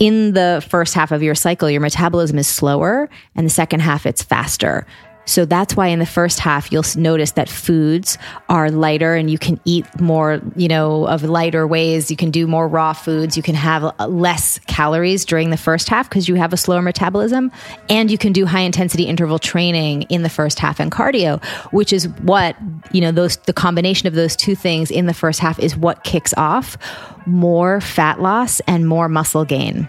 in the first half of your cycle, your metabolism is slower, and the second half, it's faster. So that's why in the first half, you'll notice that foods are lighter and you can eat more, you know, of lighter ways. You can do more raw foods. You can have uh, less calories during the first half because you have a slower metabolism. And you can do high intensity interval training in the first half and cardio, which is what, you know, those, the combination of those two things in the first half is what kicks off more fat loss and more muscle gain.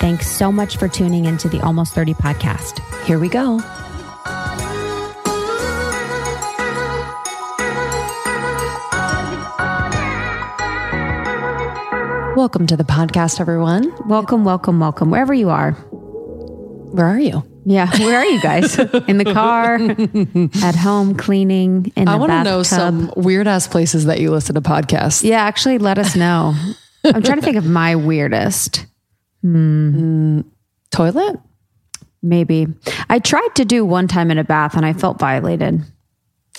Thanks so much for tuning into the Almost 30 podcast. Here we go. Welcome to the podcast, everyone. Welcome, welcome, welcome, wherever you are. Where are you? Yeah, where are you guys? in the car, at home, cleaning, in I want to know some weird ass places that you listen to podcasts. Yeah, actually, let us know. I'm trying to think of my weirdest. Hmm. Toilet? Maybe. I tried to do one time in a bath and I felt violated.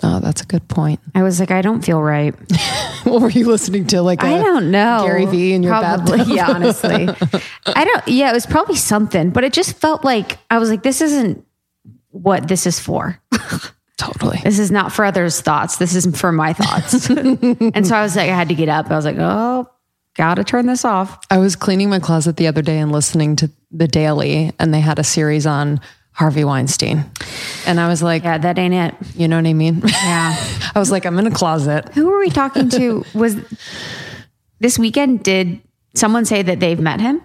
Oh, that's a good point. I was like, I don't feel right. what were you listening to? Like, I don't know. Gary Vee in your probably, bathtub? yeah, honestly. I don't, yeah, it was probably something, but it just felt like, I was like, this isn't what this is for. Totally. This is not for others' thoughts. This is for my thoughts. and so I was like, I had to get up. I was like, oh, gotta turn this off. I was cleaning my closet the other day and listening to the Daily, and they had a series on Harvey Weinstein. And I was like, Yeah, that ain't it. You know what I mean? Yeah. I was like, I'm in a closet. Who were we talking to? Was this weekend, did someone say that they've met him?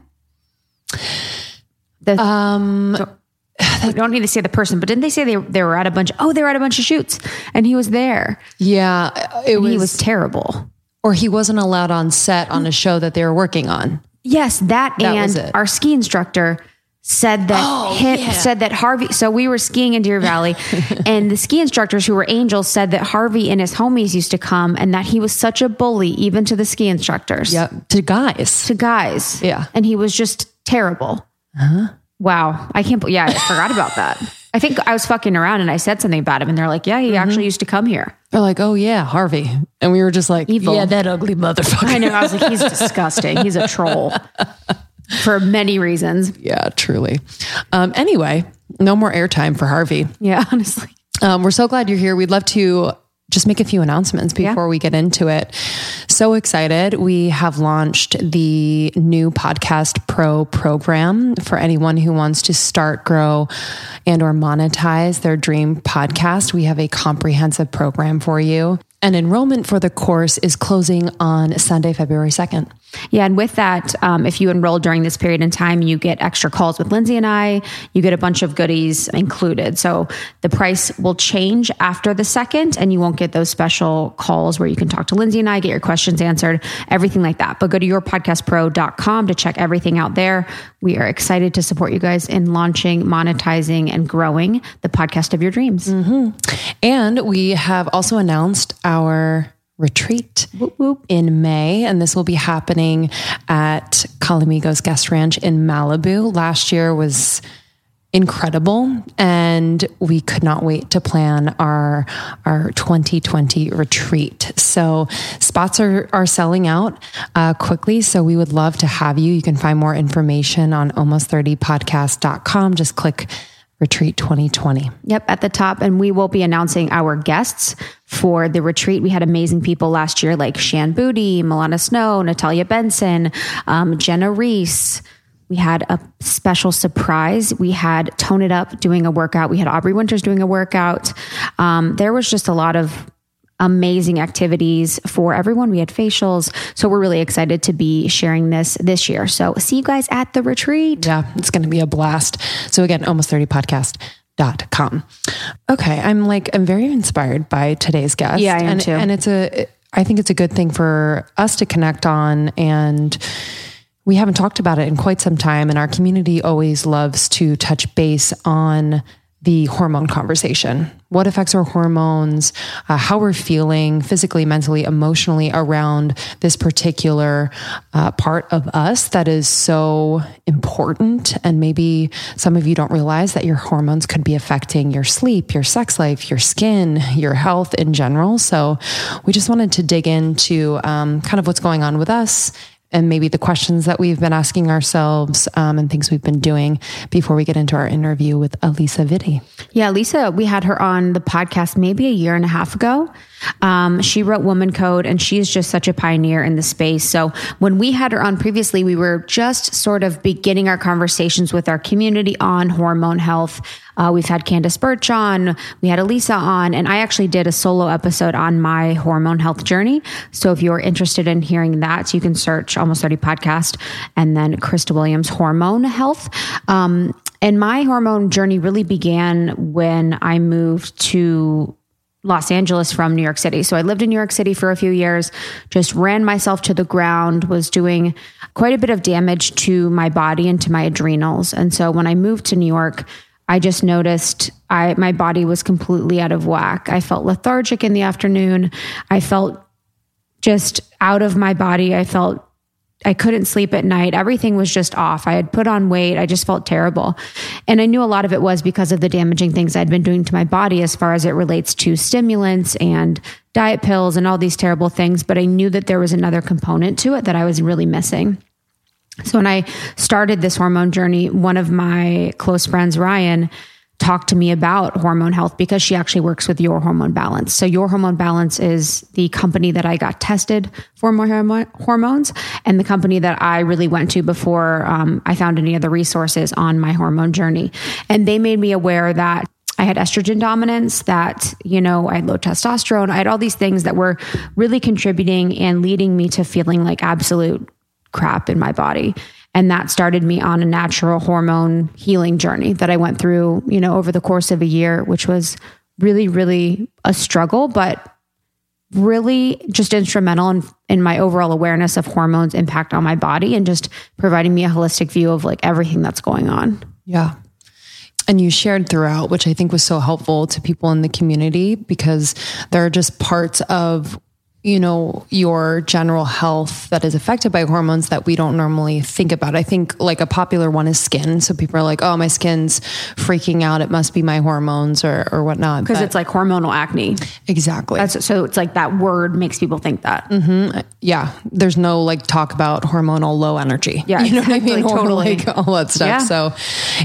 The, um, we don't need to say the person, but didn't they say they, they were at a bunch? Of, oh, they were at a bunch of shoots and he was there. Yeah. It was, he was terrible or he wasn't allowed on set on a show that they were working on. Yes, that, that and our ski instructor said that oh, him, yeah. said that Harvey. So we were skiing in Deer Valley, and the ski instructors who were angels said that Harvey and his homies used to come, and that he was such a bully even to the ski instructors. Yeah, to guys, to guys. Yeah, and he was just terrible. Uh-huh. Wow, I can't. Yeah, I forgot about that. I think I was fucking around and I said something about him, and they're like, "Yeah, he mm-hmm. actually used to come here." They're like, "Oh yeah, Harvey," and we were just like, Evil. "Yeah, that ugly motherfucker." I know. I was like, "He's disgusting. He's a troll." For many reasons. Yeah, truly. Um, anyway, no more airtime for Harvey. Yeah, honestly. Um, we're so glad you're here. We'd love to just make a few announcements before yeah. we get into it. So excited. We have launched the new Podcast Pro program for anyone who wants to start, grow, and or monetize their dream podcast. We have a comprehensive program for you. And enrollment for the course is closing on Sunday, February 2nd. Yeah. And with that, um, if you enroll during this period in time, you get extra calls with Lindsey and I. You get a bunch of goodies included. So the price will change after the second, and you won't get those special calls where you can talk to Lindsey and I, get your questions answered, everything like that. But go to yourpodcastpro.com to check everything out there. We are excited to support you guys in launching, monetizing, and growing the podcast of your dreams. Mm-hmm. And we have also announced our retreat whoop, whoop. in May, and this will be happening at Calamigos Guest Ranch in Malibu. Last year was incredible. And we could not wait to plan our our 2020 retreat. So spots are are selling out uh, quickly. So we would love to have you. You can find more information on almost30podcast.com just click retreat 2020 yep at the top and we will be announcing our guests for the retreat. We had amazing people last year like Shan Booty, Milana Snow, Natalia Benson, um, Jenna Reese. We had a special surprise. We had Tone It Up doing a workout. We had Aubrey Winters doing a workout. Um, there was just a lot of amazing activities for everyone. We had facials. So we're really excited to be sharing this this year. So see you guys at the retreat. Yeah, it's going to be a blast. So again, almost 30 podcast. Dot com. Okay, I'm like I'm very inspired by today's guest. Yeah, I am and, too. And it's a I think it's a good thing for us to connect on and we haven't talked about it in quite some time and our community always loves to touch base on the hormone conversation. What affects our hormones, uh, how we're feeling physically, mentally, emotionally around this particular uh, part of us that is so important. And maybe some of you don't realize that your hormones could be affecting your sleep, your sex life, your skin, your health in general. So we just wanted to dig into um, kind of what's going on with us and maybe the questions that we've been asking ourselves um, and things we've been doing before we get into our interview with Alisa Vitti. Yeah, Lisa, we had her on the podcast maybe a year and a half ago. Um, she wrote WomanCode and she's just such a pioneer in the space. So when we had her on previously, we were just sort of beginning our conversations with our community on hormone health. Uh, we've had Candace Burch on, we had Alisa on, and I actually did a solo episode on my hormone health journey. So if you're interested in hearing that, you can search Almost 30 Podcast and then Krista Williams Hormone Health. Um, and my hormone journey really began when I moved to Los Angeles from New York City. So I lived in New York City for a few years, just ran myself to the ground, was doing quite a bit of damage to my body and to my adrenals. And so when I moved to New York, I just noticed I my body was completely out of whack. I felt lethargic in the afternoon. I felt just out of my body. I felt I couldn't sleep at night. Everything was just off. I had put on weight. I just felt terrible. And I knew a lot of it was because of the damaging things I'd been doing to my body as far as it relates to stimulants and diet pills and all these terrible things. But I knew that there was another component to it that I was really missing. So when I started this hormone journey, one of my close friends, Ryan, talked to me about hormone health because she actually works with Your Hormone Balance. So Your Hormone Balance is the company that I got tested for my hormones and the company that I really went to before um, I found any other resources on my hormone journey. And they made me aware that I had estrogen dominance, that, you know, I had low testosterone. I had all these things that were really contributing and leading me to feeling like absolute crap in my body. And that started me on a natural hormone healing journey that I went through, you know, over the course of a year, which was really, really a struggle, but really just instrumental in, in my overall awareness of hormones impact on my body and just providing me a holistic view of like everything that's going on. Yeah. And you shared throughout, which I think was so helpful to people in the community because there are just parts of you know, your general health that is affected by hormones that we don't normally think about. I think like a popular one is skin. So people are like, oh, my skin's freaking out. It must be my hormones or, or whatnot. Because it's like hormonal acne. Exactly. That's, so it's like that word makes people think that. Mm-hmm. Yeah. There's no like talk about hormonal low energy. Yeah. You know exactly, what I mean? Totally. Like all that stuff. Yeah. So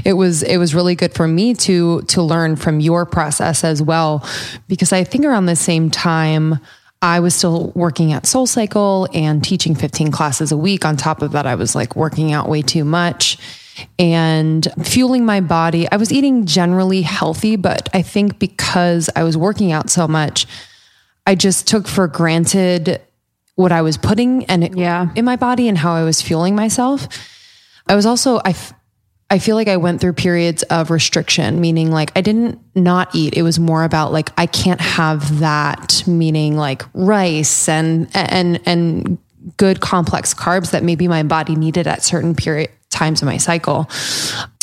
it was, it was really good for me to, to learn from your process as well, because I think around the same time, I was still working at Soul Cycle and teaching 15 classes a week. On top of that, I was like working out way too much and fueling my body. I was eating generally healthy, but I think because I was working out so much, I just took for granted what I was putting and Yeah. in my body and how I was fueling myself. I was also I I feel like I went through periods of restriction, meaning like I didn't not eat. It was more about like I can't have that, meaning like rice and and and good complex carbs that maybe my body needed at certain period times of my cycle.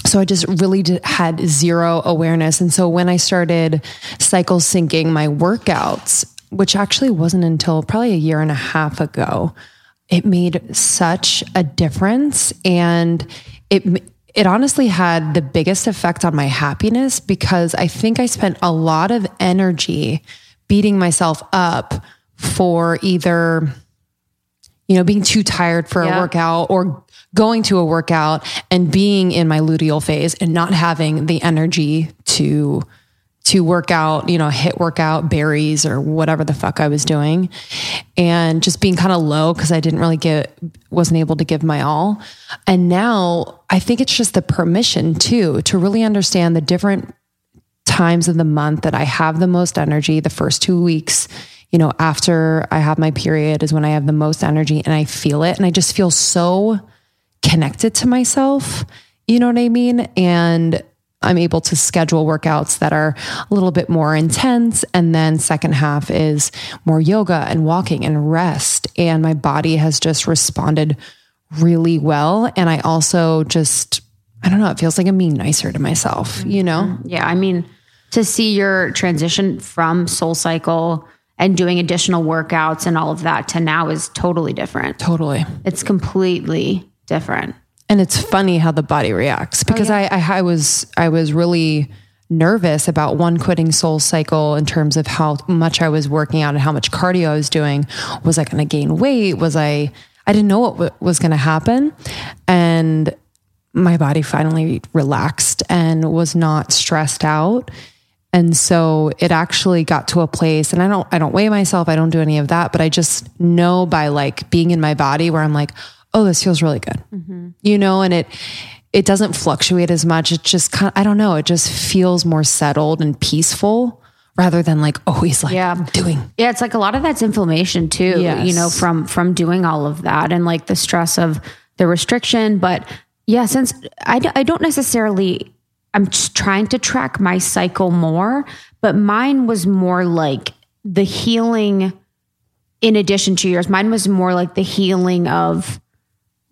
So I just really did, had zero awareness. And so when I started cycle syncing my workouts, which actually wasn't until probably a year and a half ago, it made such a difference and it it honestly had the biggest effect on my happiness because I think I spent a lot of energy beating myself up for either you know being too tired for Yeah. a workout or going to a workout and being in my luteal phase and not having the energy to to work out, you know, hit workout Barry's or whatever the fuck I was doing. And just being kind of low because I didn't really get, wasn't able to give my all. And now I think it's just the permission too, to really understand the different times of the month that I have the most energy, the first two weeks, you know, after I have my period is when I have the most energy and I feel it. And I just feel so connected to myself. You know what I mean? And I'm able to schedule workouts that are a little bit more intense. And then second half is more yoga and walking and rest. And my body has just responded really well. And I also just, I don't know, it feels like I'm being nicer to myself, you know? Mm-hmm. Yeah. I mean, to see your transition from soul cycle and doing additional workouts and all of that to now is totally different. Totally. It's completely different. And it's funny how the body reacts oh, because I, I I was I was really nervous about one quitting soul cycle in terms of how much I was working out and how much cardio I was doing. Was I going to gain weight? Was I I didn't know what w- was going to happen. And my body finally relaxed and was not stressed out. And so it actually got to a place and I don't I don't weigh myself, I don't do any of that, but I just know by like being in my body where I'm like, "Oh, this feels really good." Mm-hmm. You know, and it it doesn't fluctuate as much. It just kind I don't know, it just feels more settled and peaceful rather than like always like Yeah. doing. Yeah, it's like a lot of that's inflammation too, Yes. you know, from from doing all of that and like the stress of the restriction, but yeah, since I, d- I don't necessarily I'm trying to track my cycle more, but mine was more like the healing in addition to yours. Mine was more like the healing of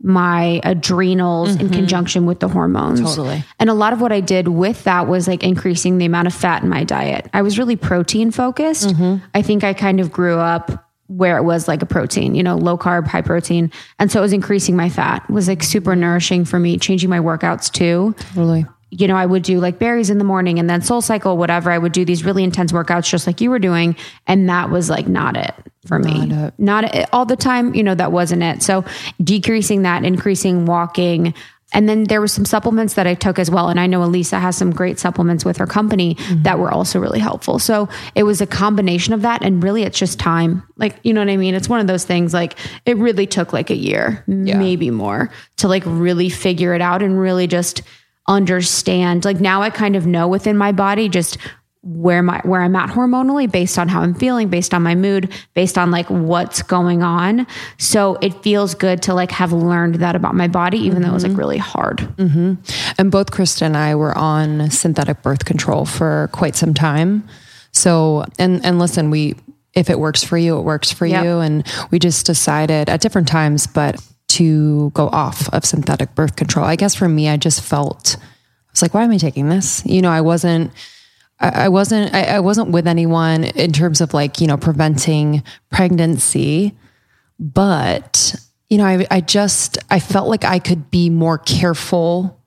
my adrenals in mm-hmm. conjunction with the hormones. Totally. And a lot of what I did with that was like increasing the amount of fat in my diet. I was really protein focused. Mm-hmm. I think I kind of grew up where it was like a protein, you know, low carb, high protein. And so it was increasing my fat. It was like super nourishing for me, changing my workouts too Totally. You know, I would do like Barry's in the morning and then soul cycle, whatever. I would do these really intense workouts just like you were doing. And that was like not it for me. it. Not it all the time, you know, that wasn't it. So decreasing that, increasing walking. And then there were some supplements that I took as well. And I know Alisa has some great supplements with her company mm-hmm. that were also really helpful. So it was a combination of that. And really, it's just time. Like, you know what I mean? It's one of those things like it really took like a year, maybe more to like really figure it out and really just understand like now i kind of know within my body just where my where i'm at hormonally based on how i'm feeling based on my mood based on like what's going on so it feels good to like have learned that about my body even though it was like mm-hmm. really hard mm-hmm. And both Krista and I were on synthetic birth control for quite some time. So, and and listen, we if it works for you, it works for Yep. you. And we just decided at different times, but to go off of synthetic birth control. I guess for me, I just felt I was like, why am I taking this? You know, I wasn't. I I wasn't. I I wasn't with anyone in terms of like you know preventing pregnancy, but you know, I, I just I felt like I could be more careful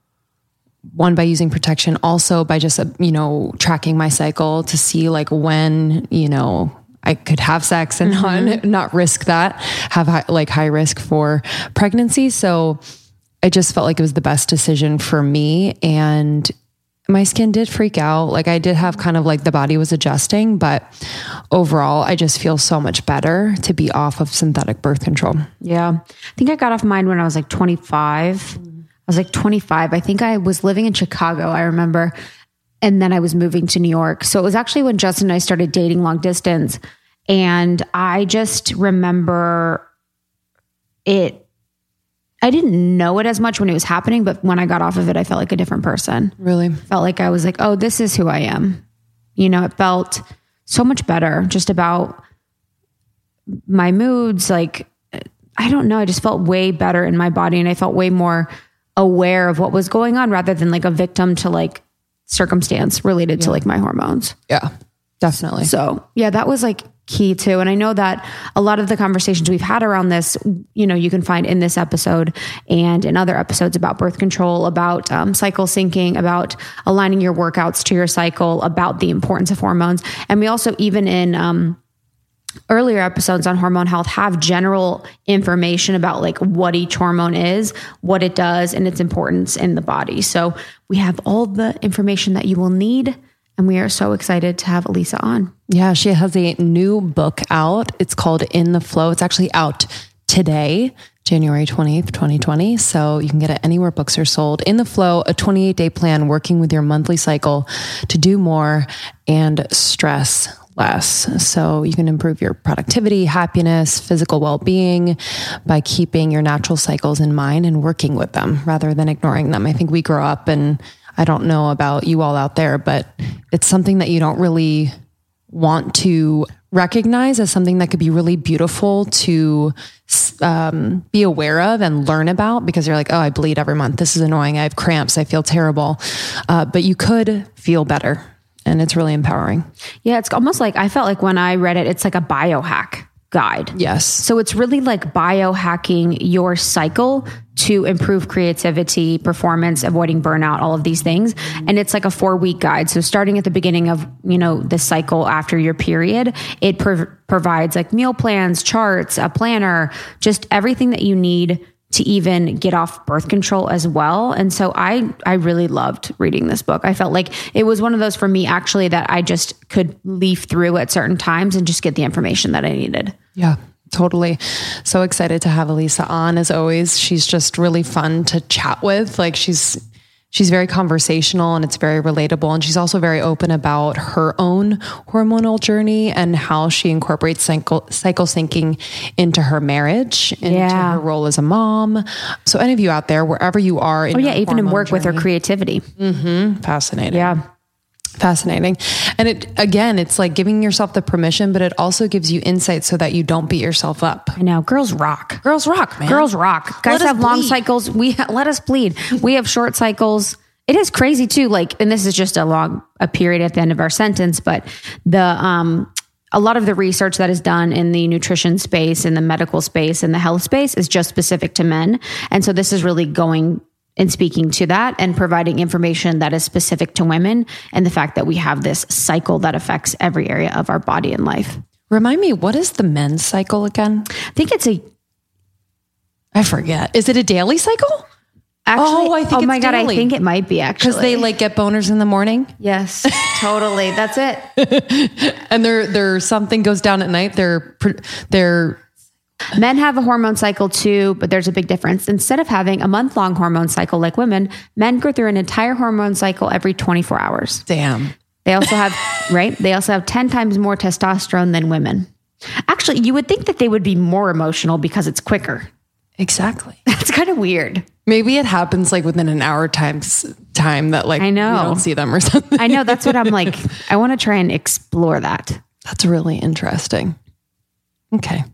one by using protection also by just you know tracking my cycle to see like when you know I could have sex and mm-hmm. not not risk that have high, like high risk for pregnancy. So I just felt like it was the best decision for me. And my skin did freak out. Like I did have kind of like the body was adjusting but overall I just feel so much better to be off of synthetic birth control. Yeah. I think i got off mine when i was like 25 i was like 25 i think i was living in chicago i remember and then I was moving to New York. So it was actually when Justin and I started dating long distance. And I just remember it, I didn't know it as much when it was happening, but when I got off of it, I felt like a different person. really Felt like I was like, oh, this is who I am. You know, it felt so much better just about my moods. Like, I don't know. I just felt way better in my body and I felt way more aware of what was going on rather than like a victim to like circumstance related to like my hormones. yeah definitely So, yeah, that was like key too. And I know that a lot of the conversations we've had around this, you know, you can find in this episode and in other episodes about birth control, about um, cycle syncing, about aligning your workouts to your cycle, about the importance of hormones. And we also, even in, um, earlier episodes on hormone health have general information about like what each hormone is, what it does, and its importance in the body. So we have all the information that you will need. And we are so excited to have Alisa on. Yeah, she has a new book out. It's called In the FLO. It's actually out today, January 20th, 2020. So you can get it anywhere books are sold. In the FLO, a 28 day plan working with your monthly cycle to do more and stress less. So you can improve your productivity, happiness, physical well being by keeping your natural cycles in mind and working with them rather than ignoring them. I think we grow up and I don't know about you all out there, but it's something that you don't really want to recognize as something that could be really beautiful to um, be aware of and learn about because you're like, oh, I bleed every month. This is annoying. I have cramps. I feel terrible. Uh, but you could feel better. And it's really empowering. Yeah, it's almost like I felt like when I read it, it's like a biohack guide. Yes. So it's really like biohacking your cycle to improve creativity, performance, avoiding burnout, all of these things. And it's like a four week guide. So starting at the beginning of, you know, the cycle after your period, it prov- provides like meal plans, charts, a planner, just everything that you need to even get off birth control as well. And so I I really loved reading this book. I felt like it was one of those for me actually that I just could leaf through at certain times and just get the information that I needed. Yeah. Totally. So excited to have Alisa on as always. She's just really fun to chat with. Like she's she's very conversational and it's very relatable. And she's also very open about her own hormonal journey and how she incorporates cycle, cycle syncing into her marriage, into Yeah. her role as a mom. So any of you out there, wherever you are, in Oh yeah, even in work with her journey, creativity. Mm-hmm. fascinating. Yeah. Fascinating. And it again, it's like giving yourself the permission, but it also gives you insight so that you don't beat yourself up. I know. Girls rock. Girls rock, man. Girls rock. Guys have long cycles. We ha- let us bleed. We have short cycles. It is crazy too. Like, and this is just a long a period at the end of our sentence, but the um a lot of the research that is done in the nutrition space, in the medical space, in the health space is just specific to men. And so this is really going and speaking to that and providing information that is specific to women and the fact that we have this cycle that affects every area of our body and life. Remind me, what is the men's cycle again? I think it's a I forget. Is it a daily cycle? Actually, Oh, I think oh my it's god, I think it might be actually Because they like get boners in the morning Yes, totally. That's it. and their their something goes down at night. Their pr- their Men have a hormone cycle too, but there's a big difference. Instead of having a month long hormone cycle like women, men go through an entire hormone cycle every 24 hours. damn. They also have, right? They also have 10 times more testosterone than women. Actually, you would think that they would be more emotional because it's quicker. Exactly. That's kind of weird. Maybe it happens like within an hour times time that like I know. don't see them or something. I know that's what I'm like. I want to try and explore that. That's really interesting. Okay.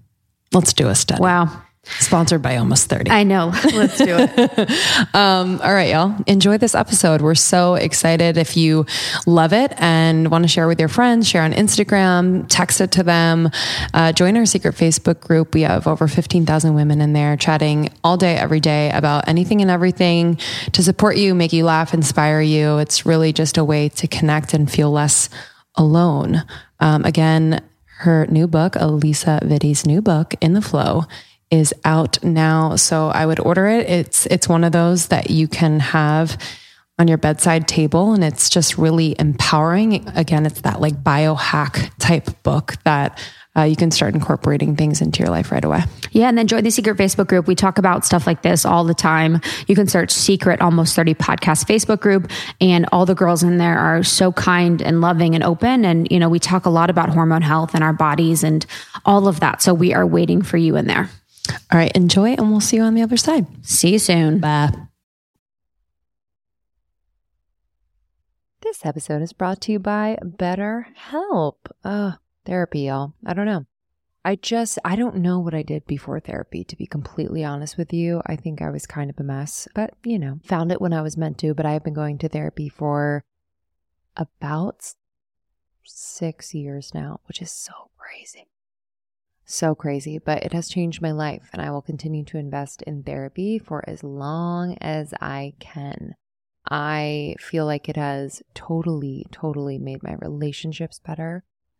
Let's do a study. Wow. Sponsored by Almost 30. I know. Let's do it. Um, all right, y'all. Enjoy this episode. We're so excited. If you love it and want to share with your friends, share on Instagram, text it to them, uh, join our secret Facebook group. We have over 15,000 women in there chatting all day, every day about anything and everything to support you, make you laugh, inspire you. It's really just a way to connect and feel less alone. Um, again, her new book, Alisa Vitti's new book, In the FLO, is out now. So I would order it. It's it's one of those that you can have on your bedside table and it's just really empowering. Again, it's that like biohack type book that uh, you can start incorporating things into your life right away. Yeah, and then join the secret Facebook group. We talk about stuff like this all the time. You can search secret almost 30 podcast Facebook group and all the girls in there are so kind and loving and open and you know, we talk a lot about hormone health and our bodies and all of that. So we are waiting for you in there. All right, enjoy and we'll see you on the other side. See you soon. Bye. This episode is brought to you by BetterHelp. Uh, therapy, y'all. I don't know. I just, I don't know what I did before therapy, to be completely honest with you. I think I was kind of a mess, but you know, found it when I was meant to. But I have been going to therapy for about six years now, which is so crazy. So crazy, but it has changed my life, and I will continue to invest in therapy for as long as I can. I feel like it has totally, totally made my relationships better,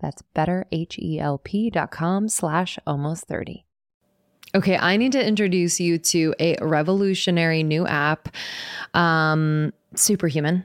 That's betterhelp.com slash almost 30. Okay, I need to introduce you to a revolutionary new app, um, Superhuman.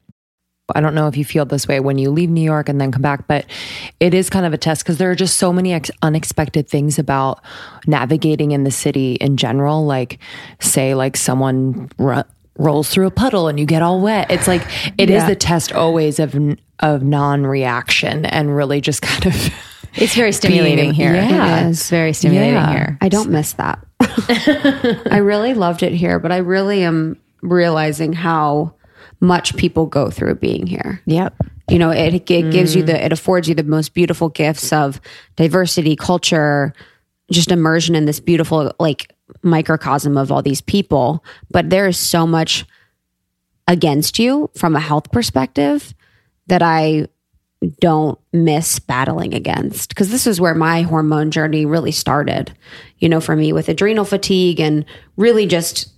I don't know if you feel this way when you leave New York and then come back, but it is kind of a test because there are just so many ex- unexpected things about navigating in the city in general. Like, say, like someone ru- rolls through a puddle and you get all wet. It's like it yeah. is the test always of of non reaction and really just kind of. It's very stimulating being, here. Yeah, it is very stimulating yeah. here. I don't miss that. I really loved it here, but I really am realizing how much people go through being here. Yep. You know, it, it gives you the, it affords you the most beautiful gifts of diversity, culture, just immersion in this beautiful, like, microcosm of all these people. But there is so much against you from a health perspective that I don't miss battling against because this is where my hormone journey really started you know for me with adrenal fatigue and really just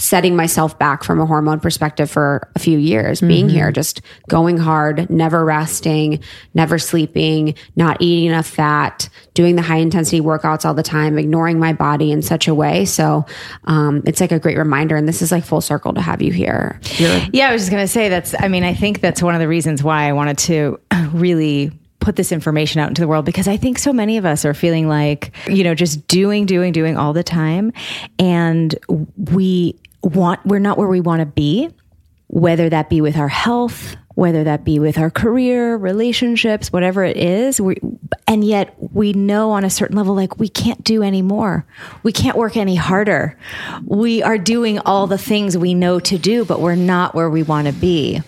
setting myself back from a hormone perspective for a few years, mm-hmm. being here, just going hard, never resting, never sleeping, not eating enough fat, doing the high intensity workouts all the time, ignoring my body in such a way. So um, it's like a great reminder. And this is like full circle to have you here. You're- yeah, I was just going to say that's, I mean, I think that's one of the reasons why I wanted to really put this information out into the world because I think so many of us are feeling like, you know, just doing, doing, doing all the time. And we want, we're not where we want to be, whether that be with our health, whether that be with our career, relationships, whatever it is. We, and yet we know on a certain level, like we can't do any more. We can't work any harder. We are doing all the things we know to do, but we're not where we want to be.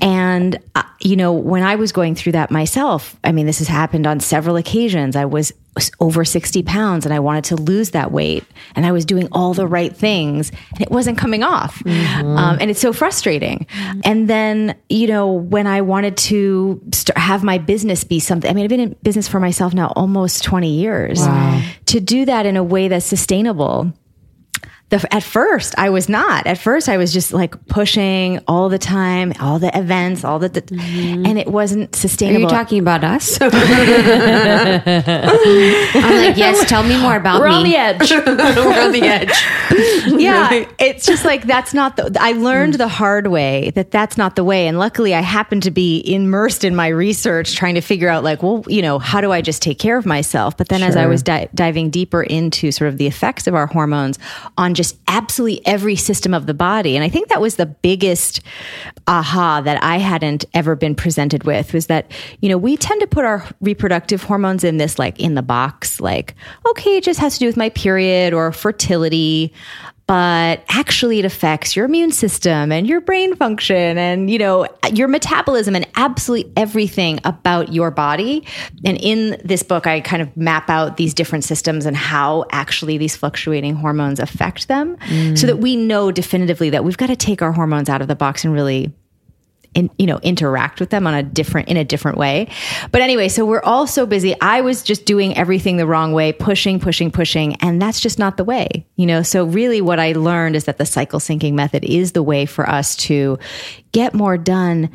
And, uh, you know, when I was going through that myself, I mean, this has happened on several occasions. I was was over 60 pounds and I wanted to lose that weight and I was doing all the right things and it wasn't coming off. Um, and it's so frustrating. And then, you know, when I wanted to start, have my business be something, I mean, I've been in business for myself now almost 20 years. To do that in a way that's sustainable the, at first I was not. At first I was just like pushing all the time, all the events, all the, the mm-hmm. and it wasn't Are sustainable. you talking about us? I'm like, yes. Tell me more about We're on the edge. We're on the edge. yeah, it's just like that's not the. I learned the hard way that that's not the way, and luckily I happened to be immersed in my research, trying to figure out like, well, you know, how do I just take care of myself? But then as I was di- diving deeper into sort of the effects of our hormones on just absolutely every system of the body, and I think that was the biggest aha that I hadn't ever been presented with was that you know we tend to put our reproductive hormones in this like in the box, like okay, it just has to do with my period or fertility but actually it affects your immune system and your brain function and you know your metabolism and absolutely everything about your body. And in this book i kind of map out these different systems and how actually these fluctuating hormones affect them so mm. that we know definitively that we've got to take our hormones out of the box and really in, you know interact with them on a different in a different way. But anyway so we're all so busy. I was just doing everything the wrong way pushing pushing pushing and that's just not the way you know? So really what i learned is that the cycle syncing method is the way for us to get more done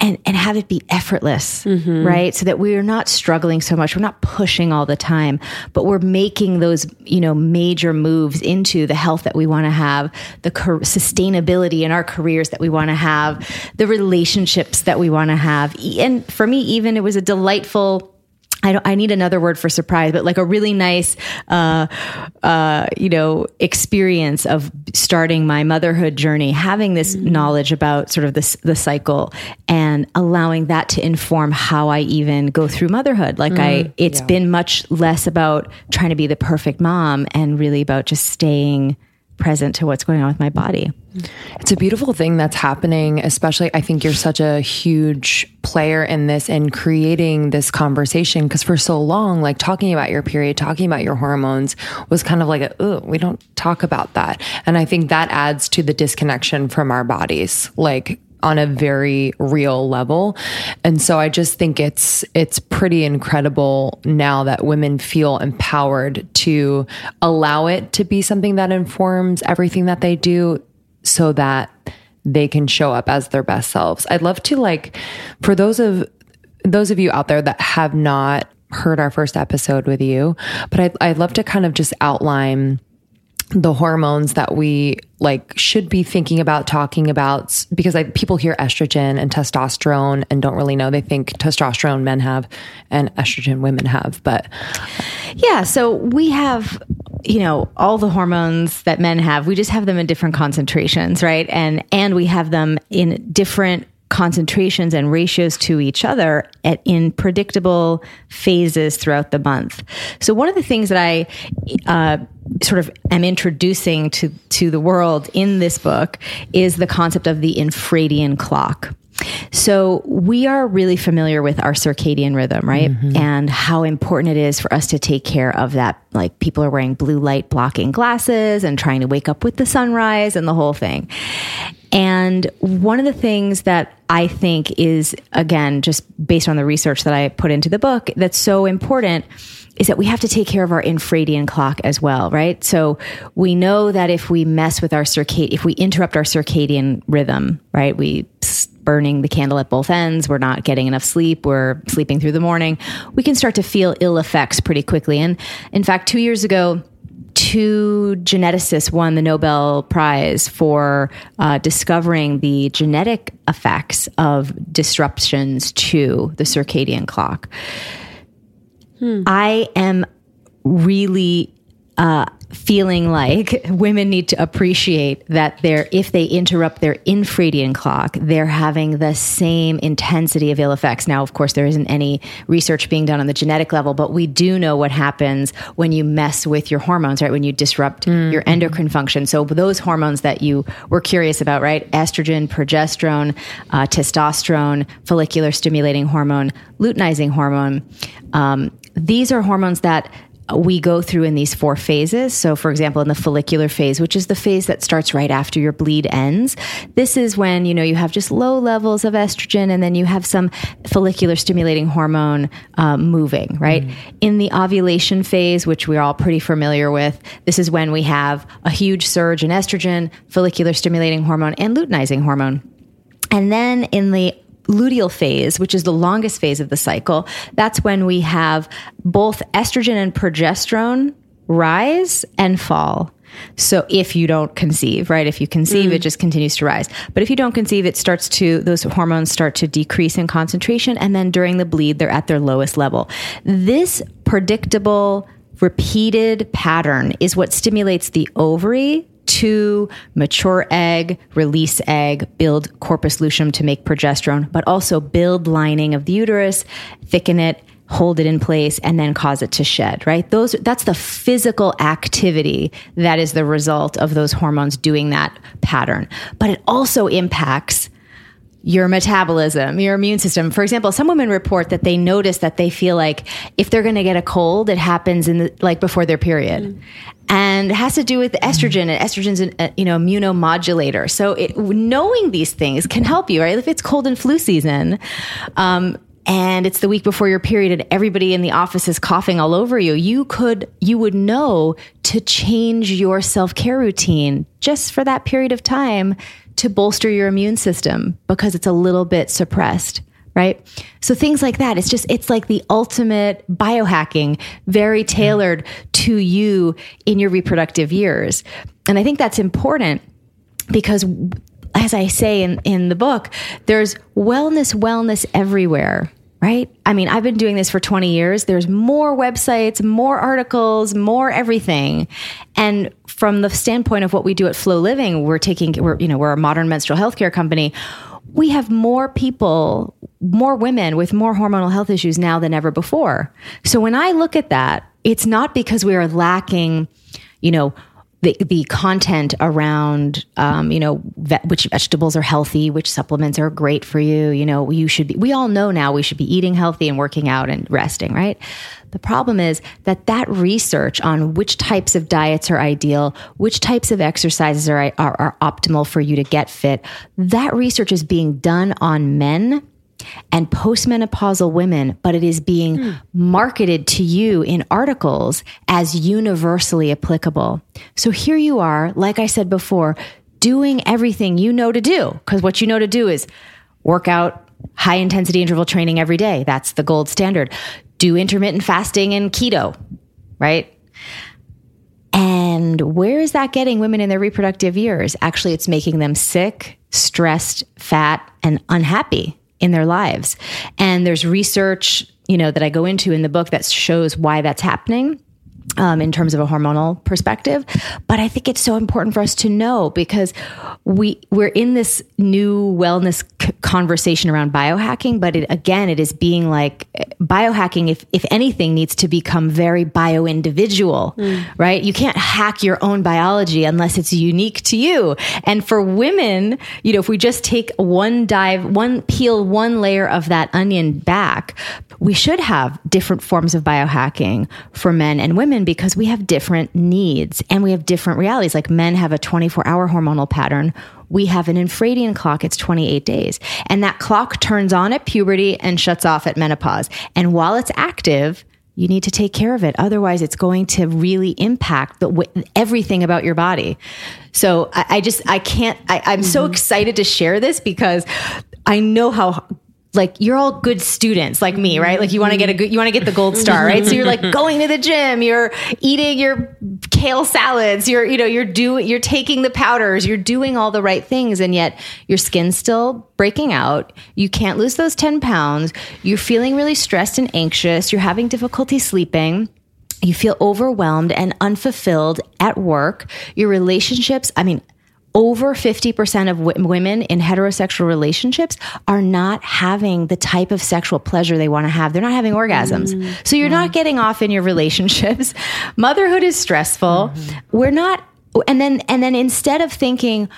and, and have it be effortless, mm-hmm. right? So that we're not struggling so much. We're not pushing all the time, but we're making those, you know, major moves into the health that we want to have, the sustainability in our careers that we want to have, the relationships that we want to have. And for me, even it was a delightful I don't, I need another word for surprise, but like a really nice, uh, uh, you know, experience of starting my motherhood journey, having this knowledge about sort of this, the cycle and allowing that to inform how I even go through motherhood. Like I, it's been much less about trying to be the perfect mom and really about just staying present to what's going on with my body. It's a beautiful thing that's happening, especially I think you're such a huge player in this and creating this conversation because for so long, like talking about your period, talking about your hormones was kind of like, oh, we don't talk about that. And I think that adds to the disconnection from our bodies. Like, on a very real level. And so I just think it's it's pretty incredible now that women feel empowered to allow it to be something that informs everything that they do so that they can show up as their best selves. I'd love to like for those of those of you out there that have not heard our first episode with you, but I'd, I'd love to kind of just outline the hormones that we like should be thinking about talking about because I, people hear estrogen and testosterone and don't really know they think testosterone men have and estrogen women have but Yeah, so we have you know all the hormones that men have. We just have them in different concentrations, right? And and we have them in different concentrations and ratios to each other at in predictable phases throughout the month. So one of the things that I uh, sort of am introducing to to the world in this book is the concept of the infradian clock. So we are really familiar with our circadian rhythm, right? Mm-hmm. And how important it is for us to take care of that. Like people are wearing blue light blocking glasses and trying to wake up with the sunrise and the whole thing. And one of the things that I think is, again, just based on the research that I put into the book, that's so important is that we have to take care of our infradian clock as well, right? So we know that if we mess with our circadian, if we interrupt our circadian rhythm, right, we burning the candle at both ends, we're not getting enough sleep, we're sleeping through the morning, we can start to feel ill effects pretty quickly. And in fact, two years ago, two geneticists won the Nobel Prize for uh, discovering the genetic effects of disruptions to the circadian clock. I am really uh, feeling like women need to appreciate that they're if they interrupt their infradian clock they're having the same intensity of ill effects. Now of course there isn't any research being done on the genetic level but we do know what happens when you mess with your hormones right? When you disrupt mm-hmm. your endocrine function. So those hormones that you were curious about right? Estrogen progesterone uh, testosterone follicular stimulating hormone luteinizing hormone um, these are hormones that we go through in these four phases. So, for example, in the follicular phase, which is the phase that starts right after your bleed ends, this is when, you know, you have just low levels of estrogen and then you have some follicular stimulating hormone um, moving, right? Mm. In the ovulation phase, which we're all pretty familiar with, this is when we have a huge surge in estrogen, follicular stimulating hormone, and luteinizing hormone. And then in the luteal phase, which is the longest phase of the cycle, that's when we have both estrogen and progesterone rise and fall. So if you don't conceive, right? If you conceive, mm. it just continues to rise. But if you don't conceive, it starts to, those hormones start to decrease in concentration. And then during the bleed, they're at their lowest level. This predictable, repeated pattern is what stimulates the ovary to mature egg, release egg, build corpus luteum to make progesterone, but also build lining of the uterus, thicken it, hold it in place and then cause it to shed, right? Those that's the physical activity that is the result of those hormones doing that pattern. But it also impacts your metabolism, your immune system. For example, some women report that they notice that they feel like if they're going to get a cold, it happens in the, like before their period. Mm. And it has to do with estrogen and estrogen's an, uh, you know, immunomodulator. So it, knowing these things can help you, right? If it's cold and flu season, um, and it's the week before your period and everybody in the office is coughing all over you, you could, you would know to change your self care routine just for that period of time to bolster your immune system because it's a little bit suppressed right? So things like that. It's just, it's like the ultimate biohacking, very tailored to you in your reproductive years. And I think that's important because as I say in, in the book, there's wellness, wellness everywhere right? I mean, I've been doing this for 20 years. There's more websites, more articles, more everything. And from the standpoint of what we do at FLO Living, we're taking, we're, you know, we're a modern menstrual health care company. We have more people, more women with more hormonal health issues now than ever before. So when I look at that, it's not because we are lacking, you know, the, the content around, um, you know, ve- which vegetables are healthy, which supplements are great for you. You know, you should be, we all know now we should be eating healthy and working out and resting, right? The problem is that that research on which types of diets are ideal, which types of exercises are, are, are optimal for you to get fit, that research is being done on men and postmenopausal women, but it is being hmm. marketed to you in articles as universally applicable. So here you are, like I said before, doing everything you know to do. Because what you know to do is work out high intensity interval training every day. That's the gold standard. Do intermittent fasting and keto, right? And where is that getting women in their reproductive years? Actually, it's making them sick, stressed, fat, and unhappy in their lives. And there's research, you know, that I go into in the book that shows why that's happening um, in terms of a hormonal perspective. But I think it's so important for us to know because we we're in this new wellness c- conversation around biohacking. But it, again, it is being like biohacking. If if anything, needs to become very bio individual, mm. right? You can't hack your own biology unless it's unique to you. And for women, you know, if we just take one dive, one peel, one layer of that onion back, we should have different forms of biohacking for men and women because we have different needs and we have different realities. Like men have a 24 hour hormonal pattern. We have an infradian clock. It's 28 days. And that clock turns on at puberty and shuts off at menopause. And while it's active, you need to take care of it. Otherwise, it's going to really impact the, everything about your body. So I, I just, I can't, I, am mm-hmm. so excited to share this because I know how like you're all good students like me, right? Like you want to get a good, you want to get the gold star, right? So you're like going to the gym, you're eating your kale salads, you're, you know, you're doing, you're taking the powders, you're doing all the right things. And yet your skin's still breaking out. You can't lose those 10 pounds. You're feeling really stressed and anxious. You're having difficulty sleeping you feel overwhelmed and unfulfilled at work. Your relationships, I mean, over 50% of w- women in heterosexual relationships are not having the type of sexual pleasure they want to have. They're not having orgasms. Mm-hmm. So you're not getting off in your relationships. Motherhood is stressful. Mm-hmm. We're not and then and then instead of thinking,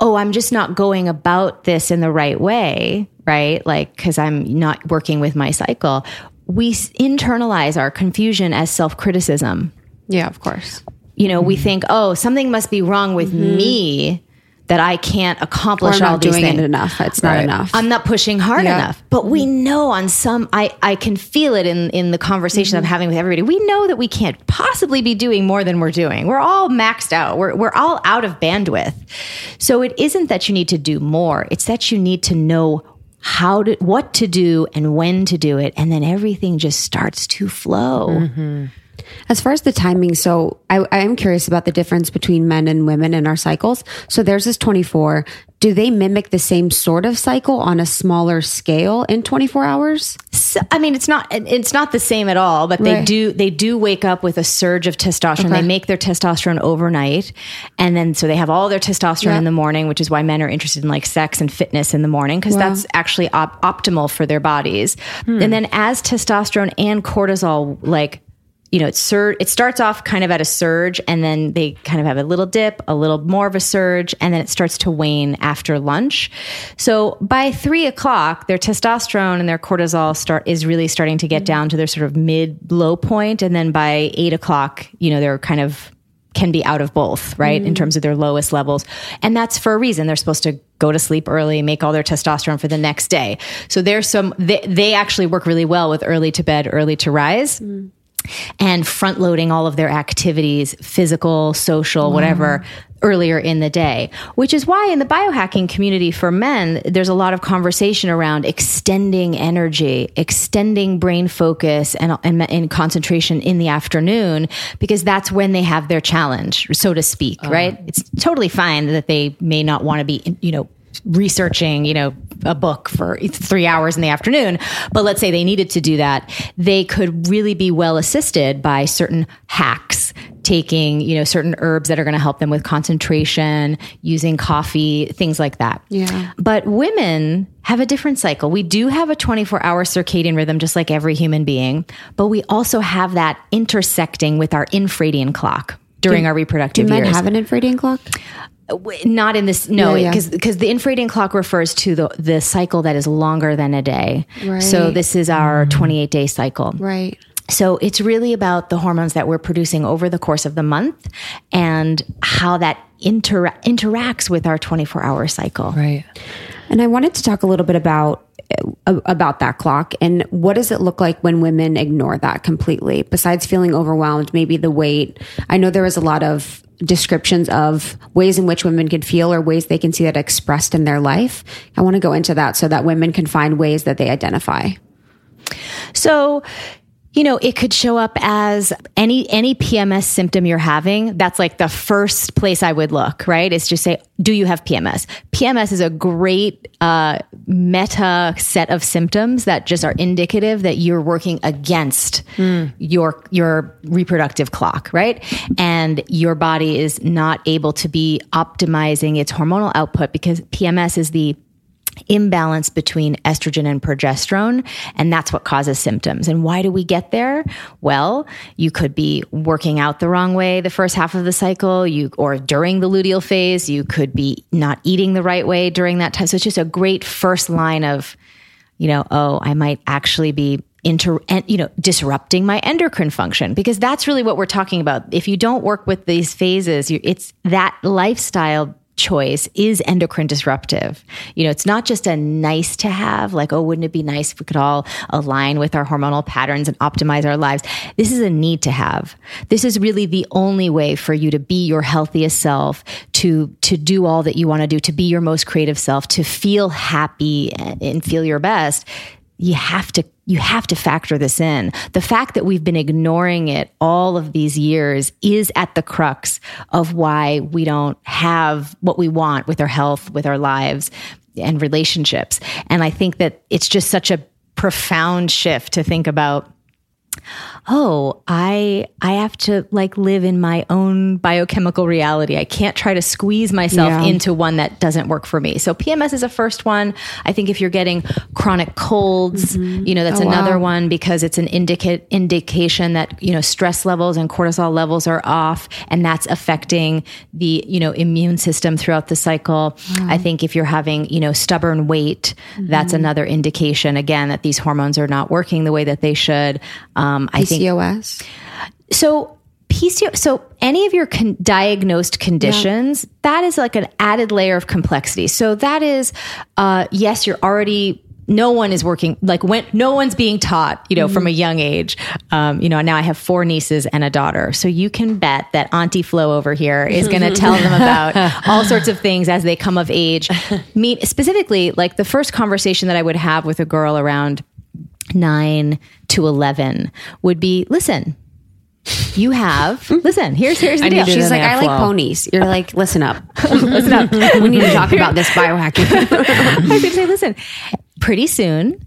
"Oh, I'm just not going about this in the right way," right? Like cuz I'm not working with my cycle, we internalize our confusion as self-criticism Yeah, of course. You know, we mm-hmm. think, oh, something must be wrong with mm-hmm. me that I can't accomplish all these doing things. it enough. It's not enough. I'm not pushing hard Yeah. enough. But we mm-hmm. know on some I, I can feel it in, in the conversation I'm having with everybody. We know that we can't possibly be doing more than we're doing. We're all maxed out. We're we're all out of bandwidth. So it isn't that you need to do more. It's that you need to know how to what to do and when to do it. And then everything just starts to flow. As far as the timing, so I, I am curious about the difference between men and women in our cycles. So theirs is 24. Do they mimic the same sort of cycle on a smaller scale in 24 hours? So, I mean, it's not it's not the same at all, but they Right. do they do wake up with a surge of testosterone. Okay. They make their testosterone overnight, and then so they have all their testosterone Yeah. in the morning, which is why men are interested in like sex and fitness in the morning because that's actually op- optimal for their bodies. Hmm. And then as testosterone and cortisol like you know, it sur- it starts off kind of at a surge and then they kind of have a little dip, a little more of a surge, and then it starts to wane after lunch. So by three o'clock, their testosterone and their cortisol start is really starting to get mm-hmm. down to their sort of mid low point, and then by eight o'clock, you know, they're kind of can be out of both, right? In mm. terms of their lowest levels. And that's for a reason. They're supposed to go to sleep early, make all their testosterone for the next day. So there's some, they, they actually work really well with early to bed, early to rise mm. And front loading all of their activities, physical, social, whatever, earlier in the day. Which is why in the biohacking community for men, there's a lot of conversation around extending energy, extending brain focus and, and, and concentration in the afternoon, because that's when they have their challenge, so to speak, uh-huh. right? It's totally fine that they may not want to be, you know, researching, you know, a book for three hours in the afternoon. But let's say they needed to do that. They could really be well assisted by certain hacks, taking, you know, certain herbs that are going to help them with concentration, using coffee, things like that. Yeah. But women have a different cycle. We do have a 24 hour circadian rhythm, just like every human being, but we also have that intersecting with our infradian clock during our reproductive Do men years have an infradian clock? W- not in this no Yeah, yeah. because because the infradian clock refers to the the cycle that is longer than a day so this is our mm. 28 day cycle Right. so it's really about the hormones that we're producing over the course of the month and how that intera- interacts with our 24 hour cycle Right. And I wanted to talk a little bit about about that clock? And what does it look like when women ignore that completely? Besides feeling overwhelmed maybe the weight. I know there was a lot of descriptions of ways in which women can feel or ways they can see that expressed in their life. I want to go into that so that women can find ways that they identify. So, you know, it could show up as any any PMS symptom you're having. That's like the first place I would look, right? Is just say, do you have PMS? PMS is a great uh, meta set of symptoms that just are indicative that you're working against your your reproductive clock, right? And your body is not able to be optimizing its hormonal output because PMS is the imbalance between estrogen and progesterone and that's what causes symptoms. And why do we get there? Well you could be working out the wrong way the first half of the cycle you or during the luteal phase you could be not eating the right way during that time. So it's just a great first line of you know oh i might actually be inter you know disrupting my endocrine function because that's really what we're talking about. If you don't work with these phases you, it's that lifestyle choice is endocrine disruptive. You know, it's not just a nice to have, like, oh, wouldn't it be nice if we could all align with our hormonal patterns and optimize our lives? This is a need to have. This is really the only way for you to be your healthiest self, to to do all that you want to do, to be your most creative self, to feel happy and, and feel your best. You have to you have to factor this in. The fact that we've been ignoring it all of these years is at the crux of why we don't have what we want with our health, with our lives and relationships. And I think that it's just such a profound shift to think about oh, I I have to like live in my own biochemical reality. I can't try to squeeze myself Yeah. into one that doesn't work for me. So PMS is a first one. I think if you're getting chronic colds, you know, that's another one because it's an indica- indication that, you know, stress levels and cortisol levels are off and that's affecting the, you know, immune system throughout the cycle. I think if you're having, you know, stubborn weight, that's another indication again that these hormones are not working the way that they should. Um, I think PCOS. so PCO, so any of your con- diagnosed conditions, that is like an added layer of complexity. So that is, uh, yes, you're already. No one is working like when no one's being taught, you know, from a young age. Um, you know, now I have four nieces and a daughter, so you can bet that Auntie Flo over here is going to tell them about all sorts of things as they come of age. Meet specifically, like the first conversation that I would have with a girl around nine to 11 would be listen, you have, listen, here's, here's the deal. She's like, I like ponies. You're like, listen up. listen up. We need to talk about this biohacking. I could say, listen, pretty soon,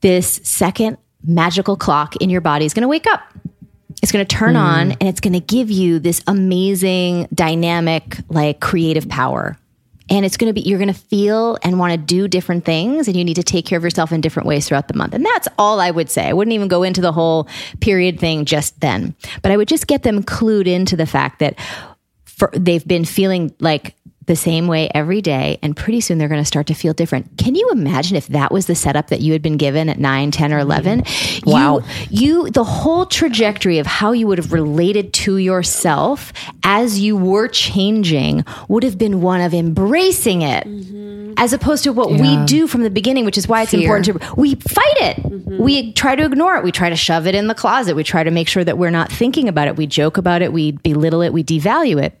this second magical clock in your body is going to wake up. It's going to turn hmm. on and it's going to give you this amazing, dynamic, like creative power. And it's going to be, you're going to feel and want to do different things, and you need to take care of yourself in different ways throughout the month. And that's all I would say. I wouldn't even go into the whole period thing just then, but I would just get them clued into the fact that for, they've been feeling like the same way every day and pretty soon they're going to start to feel different. Can you imagine if that was the setup that you had been given at 9, 10 or mm. 11? Wow. You, you the whole trajectory of how you would have related to yourself as you were changing would have been one of embracing it. Mm-hmm. As opposed to what we do from the beginning, which is why it's important to we fight it. Mm-hmm. We try to ignore it. We try to shove it in the closet. We try to make sure that we're not thinking about it. We joke about it. We belittle it. We devalue it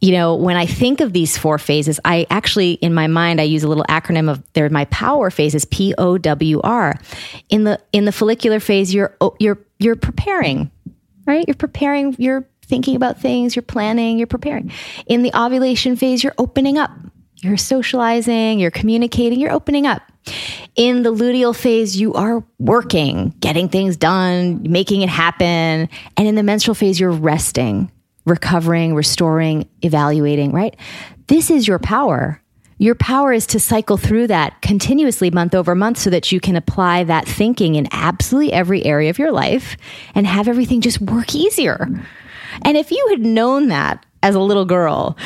You know, when I think of these four phases, I actually, in my mind, I use a little acronym of they're my power phases, P O W R. In the in the follicular phase, you're oh, you're you're preparing, right? You're preparing. You're thinking about things, you're planning, you're preparing. In the ovulation phase, you're opening up. You're socializing, you're communicating, you're opening up. In the luteal phase, you are working, getting things done, making it happen. And in the menstrual phase, you're resting, recovering, restoring, evaluating, right? This is your power. Your power is to cycle through that continuously month over month so that you can apply that thinking in absolutely every area of your life and have everything just work easier. And if you had known that as a little girl,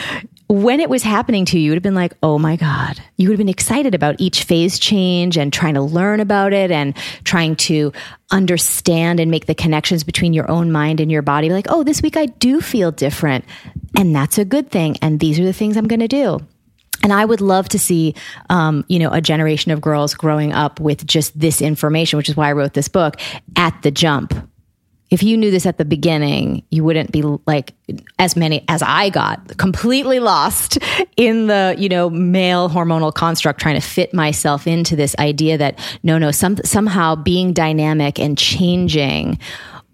when it was happening to you, you would have been like, oh my God. You would have been excited about each phase change and trying to learn about it and trying to understand and make the connections between your own mind and your body. Like, oh, this week I do feel different. And that's a good thing. And these are the things I'm going to do. And I would love to see, um, you know, a generation of girls growing up with just this information, which is why I wrote this book at the jump if you knew this at the beginning, you wouldn't be like as many as I got completely lost in the, you know, male hormonal construct trying to fit myself into this idea that no, no, some, somehow being dynamic and changing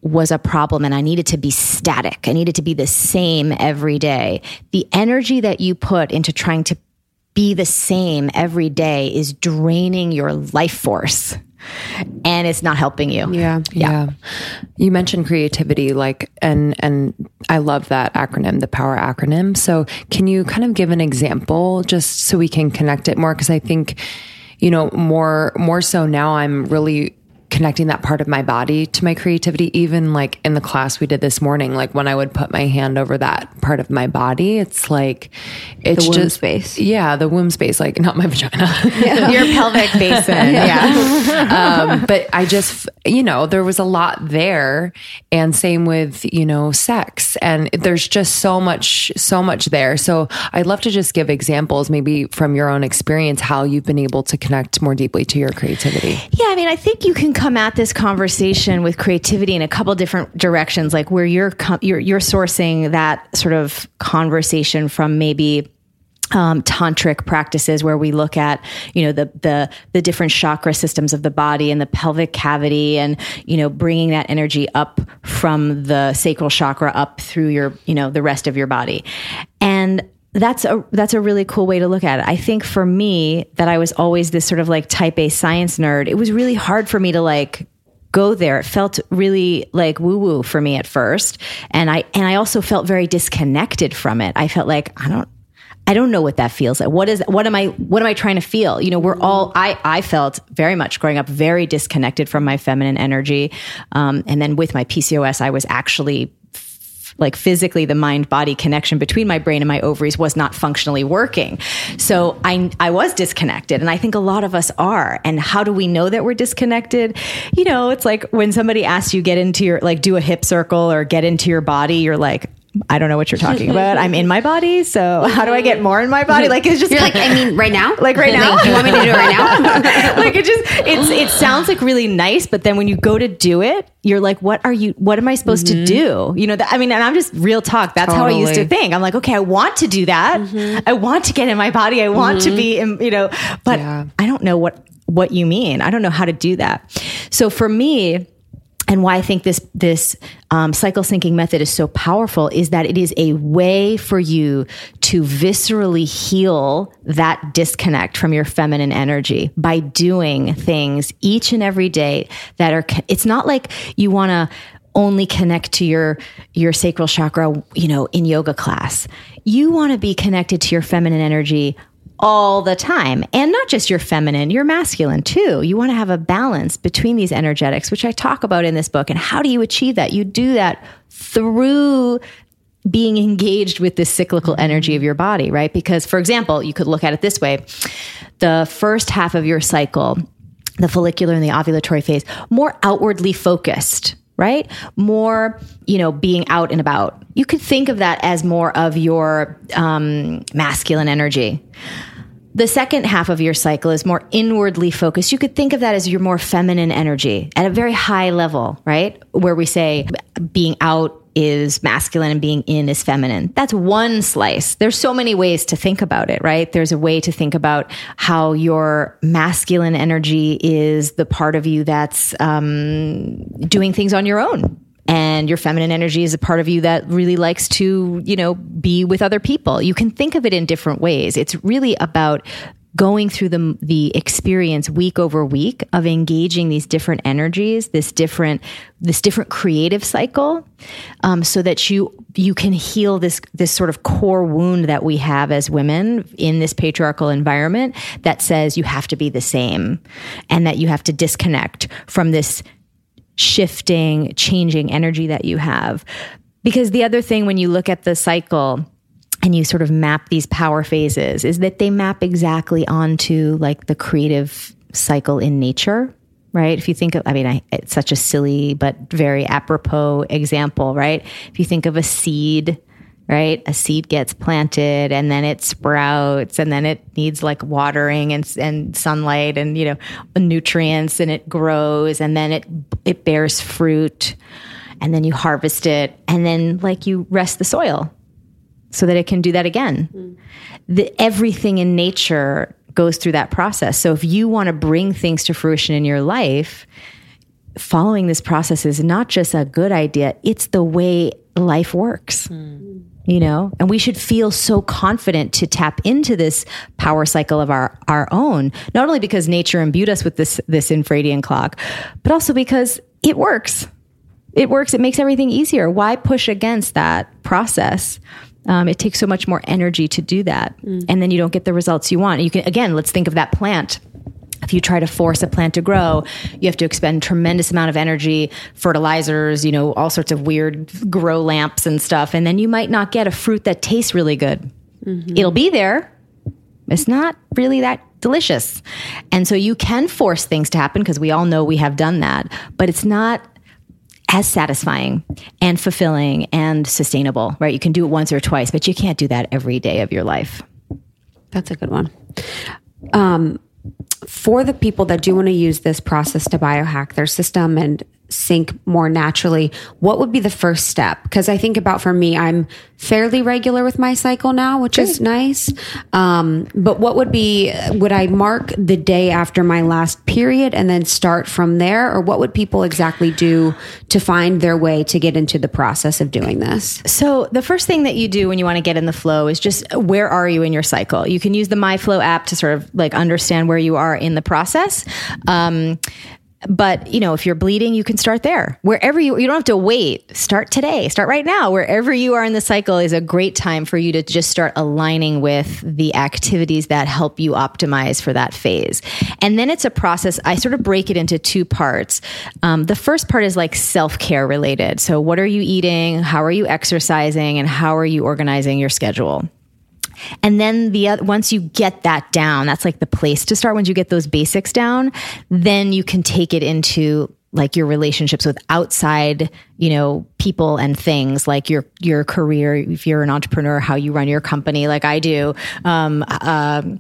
was a problem and I needed to be static. I needed to be the same every day. The energy that you put into trying to be the same every day is draining your life force and it's not helping you. Yeah, yeah. Yeah. You mentioned creativity like and and I love that acronym, the power acronym. So, can you kind of give an example just so we can connect it more because I think you know more more so now I'm really connecting that part of my body to my creativity even like in the class we did this morning like when i would put my hand over that part of my body it's like it's the womb just space. Yeah the womb space like not my vagina. Your pelvic basin. Yeah, um, but i just you know there was a lot there and same with you know sex and there's just so much so much there. So i'd love to just give examples maybe from your own experience how you've been able to connect more deeply to your creativity. Yeah i mean i think you can come at this conversation with creativity in a couple different directions, like where you're you're, you're sourcing that sort of conversation from maybe um, tantric practices where we look at you know the the the different chakra systems of the body and the pelvic cavity and you know bringing that energy up from the sacral chakra up through your you know the rest of your body. And that's a that's a really cool way to look at it. I think for me that I was always this sort of like type A science nerd, it was really hard for me to like go there. It felt really like woo woo for me at first. And I and I also felt very disconnected from it. I felt like I don't I don't know what that feels like. What is what am I what am I trying to feel? You know, we're all I I felt very much growing up very disconnected from my feminine energy. Um, and then with my PCOS, I was actually like physically the mind body connection between my brain and my ovaries was not functionally working. So I, I was disconnected. And I think a lot of us are. And how do we know that we're disconnected? You know, it's like when somebody asks you get into your, like do a hip circle or get into your body, you're like, I don't know what you're talking about. I'm in my body, so how do I get more in my body? Like it's just you're like, I mean, right now, like right now. Like, you want me to do it right now? like it just it's it sounds like really nice, but then when you go to do it, you're like, what are you? What am I supposed mm-hmm. to do? You know, that, I mean, and I'm just real talk. That's totally. how I used to think. I'm like, okay, I want to do that. Mm-hmm. I want to get in my body. I want mm-hmm. to be, in, you know, but yeah. I don't know what what you mean. I don't know how to do that. So for me and why I think this this um, cycle syncing method is so powerful is that it is a way for you to viscerally heal that disconnect from your feminine energy by doing things each and every day that are. It's not like you want to only connect to your your sacral chakra, you know, in yoga class. You want to be connected to your feminine energy all the time. And not just your feminine, your masculine too. You want to have a balance between these energetics, which I talk about in this book. And how do you achieve that? You do that through being engaged with this cyclical energy of your body, right? Because, for example, you could look at it this way the first half of your cycle, the follicular and the ovulatory phase, more outwardly focused right? More, you know, being out and about. You could think of that as more of your um, masculine energy. The second half of your cycle is more inwardly focused. You could think of that as your more feminine energy at a very high level, right? Where we say being out is masculine and being in is feminine. That's one slice. There's so many ways to think about it, right? There's a way to think about how your masculine energy is the part of you that's um, doing things on your own and your feminine energy is a part of you that really likes to, you know, be with other people. You can think of it in different ways. It's really about going through the the experience week over week of engaging these different energies, this different this different creative cycle, um, so that you you can heal this this sort of core wound that we have as women in this patriarchal environment that says you have to be the same, and that you have to disconnect from this shifting, changing energy that you have. Because the other thing when you look at the cycle and you sort of map these power phases is that they map exactly onto like the creative cycle in nature right if you think of i mean I, it's such a silly but very apropos example right if you think of a seed right a seed gets planted and then it sprouts and then it needs like watering and, and sunlight and you know nutrients and it grows and then it it bears fruit and then you harvest it and then like you rest the soil so that it can do that again. Mm. The, everything in nature goes through that process. So if you want to bring things to fruition in your life, following this process is not just a good idea, it's the way life works. Mm. You know, and we should feel so confident to tap into this power cycle of our our own, not only because nature imbued us with this this infradian clock, but also because it works. It works. It makes everything easier. Why push against that process? Um, it takes so much more energy to do that. Mm. And then you don't get the results you want. You can, again, let's think of that plant if you try to force a plant to grow, you have to expend tremendous amount of energy, fertilizers, you know, all sorts of weird grow lamps and stuff. And then you might not get a fruit that tastes really good. Mm-hmm. It'll be there. It's not really that delicious. And so you can force things to happen because we all know we have done that, but it's not as satisfying and fulfilling and sustainable, right? You can do it once or twice, but you can't do that every day of your life. That's a good one. Um, for the people that do want to use this process to biohack their system and sync more naturally, what would be the first step? Because I think about for me, I'm fairly regular with my cycle now, which Great. is nice. Um, but what would be, would I mark the day after my last period and then start from there? Or what would people exactly do to find their way to get into the process of doing this? So the first thing that you do when you want to get in the flow is just where are you in your cycle? You can use the MyFLO app to sort of like understand where you are in the process. Um, but you know if you're bleeding you can start there. Wherever you you don't have to wait. Start today. Start right now. Wherever you are in the cycle is a great time for you to just start aligning with the activities that help you optimize for that phase. And then it's a process. I sort of break it into two parts. Um, the first part is like self-care related. So what are you eating? How are you exercising? And how are you organizing your schedule and then the other, once you get that down, that's like the place to start. Once you get those basics down, then you can take it into like your relationships with outside, you know, people and things like your your career. If you're an entrepreneur, how you run your company, like I do. Um, um,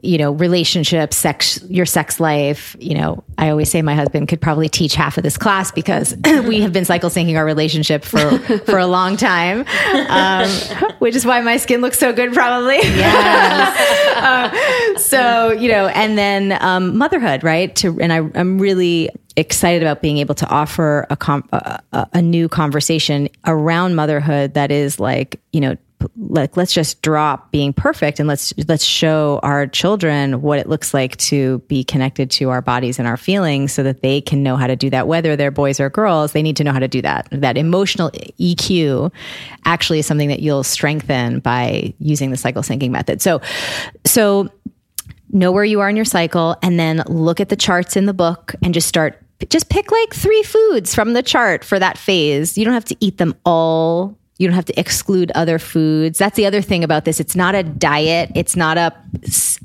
you know, relationships, sex, your sex life. You know, I always say my husband could probably teach half of this class because we have been cycle syncing our relationship for for a long time, um, which is why my skin looks so good, probably. Yes. uh, so you know, and then um, motherhood, right? To and I, I'm really excited about being able to offer a, com- a, a new conversation around motherhood that is like you know like let's just drop being perfect and let's let's show our children what it looks like to be connected to our bodies and our feelings so that they can know how to do that. Whether they're boys or girls they need to know how to do that. That emotional EQ actually is something that you'll strengthen by using the cycle syncing method. So so know where you are in your cycle and then look at the charts in the book and just start just pick like three foods from the chart for that phase. You don't have to eat them all you don't have to exclude other foods. That's the other thing about this. It's not a diet. It's not a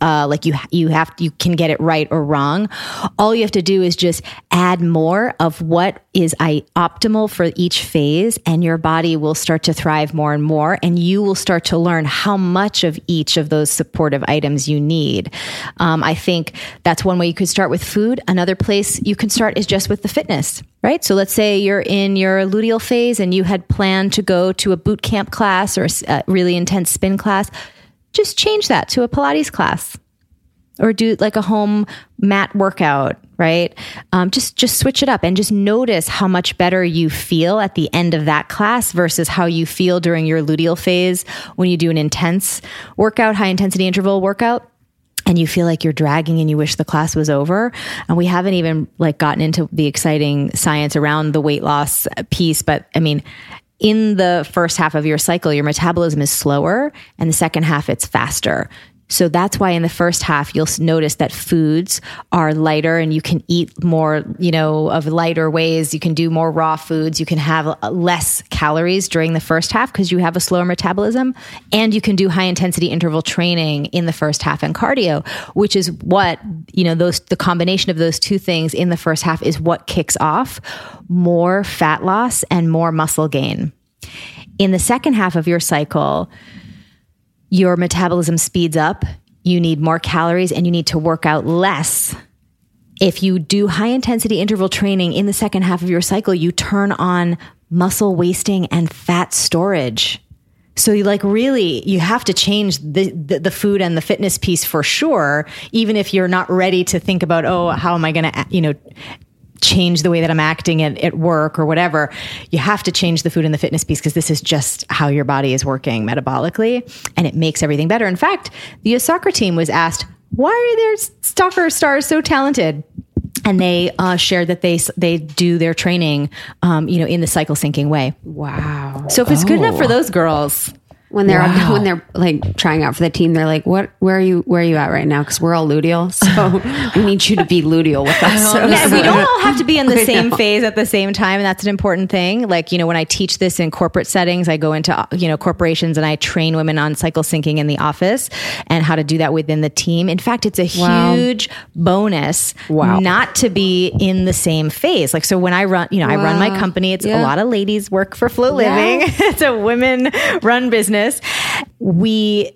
uh, like you you have you can get it right or wrong. All you have to do is just add more of what is I, optimal for each phase, and your body will start to thrive more and more, and you will start to learn how much of each of those supportive items you need. Um, I think that's one way you could start with food. Another place you can start is just with the fitness right? So let's say you're in your luteal phase and you had planned to go to a boot camp class or a really intense spin class. Just change that to a Pilates class. or do like a home mat workout, right? Um, just just switch it up and just notice how much better you feel at the end of that class versus how you feel during your luteal phase when you do an intense workout, high intensity interval workout and you feel like you're dragging and you wish the class was over and we haven't even like gotten into the exciting science around the weight loss piece but i mean in the first half of your cycle your metabolism is slower and the second half it's faster so that's why in the first half, you'll notice that foods are lighter and you can eat more, you know, of lighter ways. You can do more raw foods. You can have uh, less calories during the first half because you have a slower metabolism. And you can do high intensity interval training in the first half and cardio, which is what, you know, those, the combination of those two things in the first half is what kicks off more fat loss and more muscle gain. In the second half of your cycle, your metabolism speeds up, you need more calories, and you need to work out less. If you do high intensity interval training in the second half of your cycle, you turn on muscle wasting and fat storage. So you like really you have to change the, the, the food and the fitness piece for sure even if you're not ready to think about oh how am I going to you know change the way that I'm acting at, at work or whatever, you have to change the food and the fitness piece because this is just how your body is working metabolically and it makes everything better. In fact, the soccer team was asked, why are their soccer stars so talented? and they uh, shared that they they do their training, um, you know, in the cycle syncing way. Wow! So if it's oh. good enough for oh. those girls, when they're wow. when they're like trying out for the team, they're like, "What? Where are you? Where are you at right now? Because we're all luteal, so we need you to be luteal with us." So, yeah, we don't all have to be in the same phase at the same time, and that's an important thing. Like you know, when I teach this in corporate settings, I go into you know corporations and I train women on cycle syncing in the office and how to do that within the team. In fact, it's a wow. huge bonus wow. not to be in the same phase. Like so, when I run, you know. I run my company. It's yeah. a lot of ladies work for FLO Living. Yeah. it's a women run business we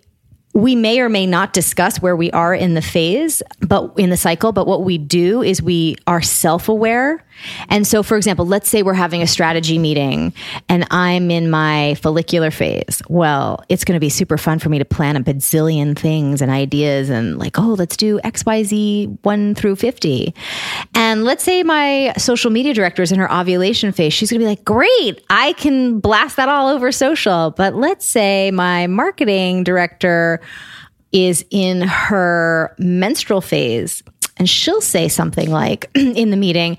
we may or may not discuss where we are in the phase, but in the cycle. But what we do is we are self aware. And so, for example, let's say we're having a strategy meeting and I'm in my follicular phase. Well, it's going to be super fun for me to plan a bazillion things and ideas and like, oh, let's do XYZ 1 through 50. And let's say my social media director is in her ovulation phase. She's going to be like, great, I can blast that all over social. But let's say my marketing director is in her menstrual phase. And she'll say something like in the meeting,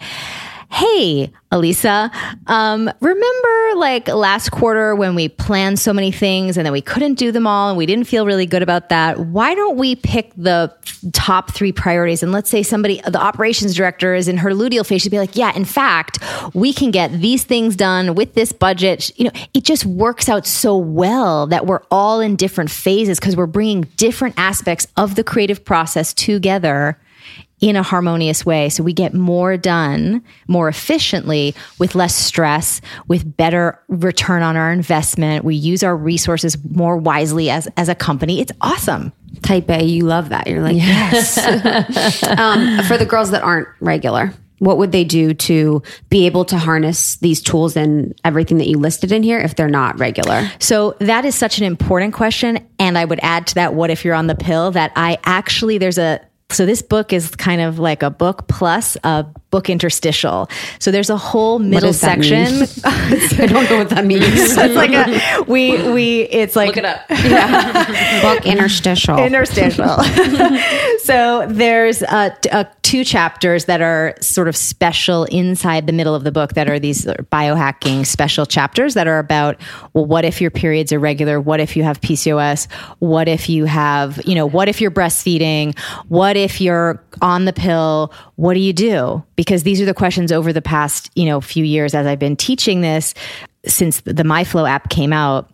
Hey, Alisa, um, remember like last quarter when we planned so many things and then we couldn't do them all and we didn't feel really good about that? Why don't we pick the top three priorities? And let's say somebody, the operations director is in her luteal phase, she'd be like, yeah, in fact, we can get these things done with this budget. You know, it just works out so well that we're all in different phases because we're bringing different aspects of the creative process together in a harmonious way. So we get more done more efficiently with less stress, with better return on our investment. We use our resources more wisely as, as a company. It's awesome. Type A, you love that. You're like, yes. um, for the girls that aren't regular, what would they do to be able to harness these tools and everything that you listed in here if they're not regular? So that is such an important question. And I would add to that, what if you're on the pill that I actually, there's a, so this book is kind of like a book plus a book interstitial. So there's a whole middle section. I don't know what that means. it's like a we we it's like look it up. Yeah. book interstitial. Interstitial. so there's uh, uh, two chapters that are sort of special inside the middle of the book that are these biohacking special chapters that are about well what if your periods are regular? What if you have PCOS? What if you have, you know, what if you're breastfeeding? What if you're on the pill? What do you do? Because these are the questions over the past, you know, few years as I've been teaching this since the MyFLO app came out.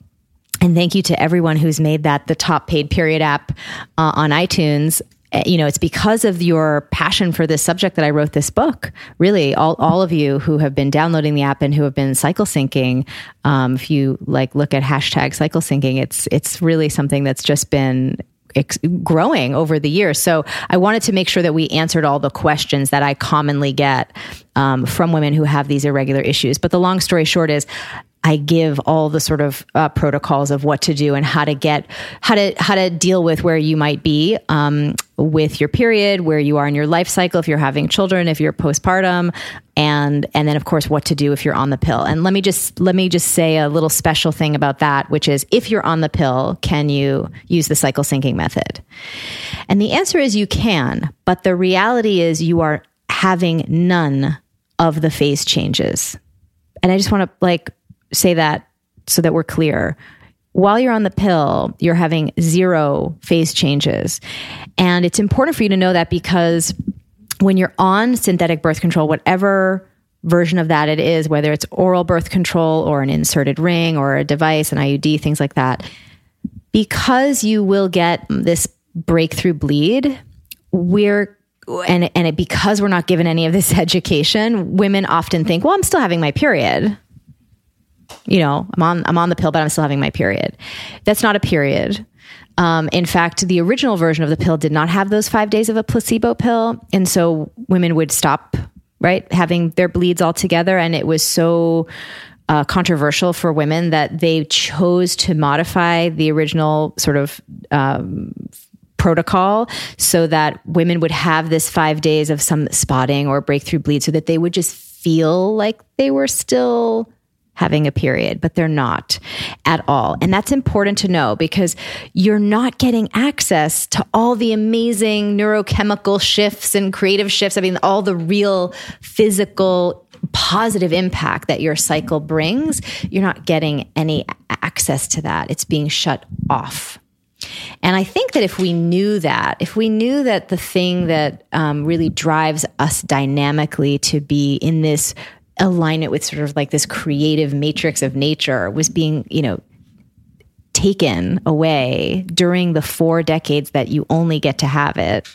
And thank you to everyone who's made that the top paid period app uh, on iTunes eh, you know, it's because of your passion for this subject that I wrote this book. Really, all, all of you who have been downloading the app and who have been cycle syncing, um, if you like look at hashtag cycle syncing, it's it's really something that's just been ex- growing over the years. So I wanted to make sure that we answered all the questions that I commonly get um, from women who have these irregular issues. But the long story short is, I give all the sort of uh, protocols of what to do and how to get how to how to deal with where you might be. Um, with your period, where you are in your life cycle, if you're having children, if you're postpartum, and and then of course what to do if you're on the pill. And let me just let me just say a little special thing about that, which is if you're on the pill, can you use the cycle syncing method? And the answer is you can, but the reality is you are having none of the phase changes. And I just want to like say that so that we're clear while you're on the pill, you're having zero phase changes. And it's important for you to know that because when you're on synthetic birth control, whatever version of that it is, whether it's oral birth control or an inserted ring or a device, an IUD, things like that, because you will get this breakthrough bleed, we're and and it, because we're not given any of this education, women often think, "Well, I'm still having my period." You know, I'm on I'm on the pill, but I'm still having my period. That's not a period. Um, in fact, the original version of the pill did not have those five days of a placebo pill, and so women would stop right having their bleeds altogether, and it was so. Uh, controversial for women that they chose to modify the original sort of um, protocol so that women would have this five days of some spotting or breakthrough bleed so that they would just feel like they were still having a period, but they're not at all. And that's important to know because you're not getting access to all the amazing neurochemical shifts and creative shifts. I mean, all the real physical positive impact that your cycle brings. You're not getting any access to that. It's being shut off. And I think that if we knew that, if we knew that the thing that um, really drives us dynamically to be in this align it with sort of like this creative matrix of nature was being, you know, taken away during the four decades that you only get to have it,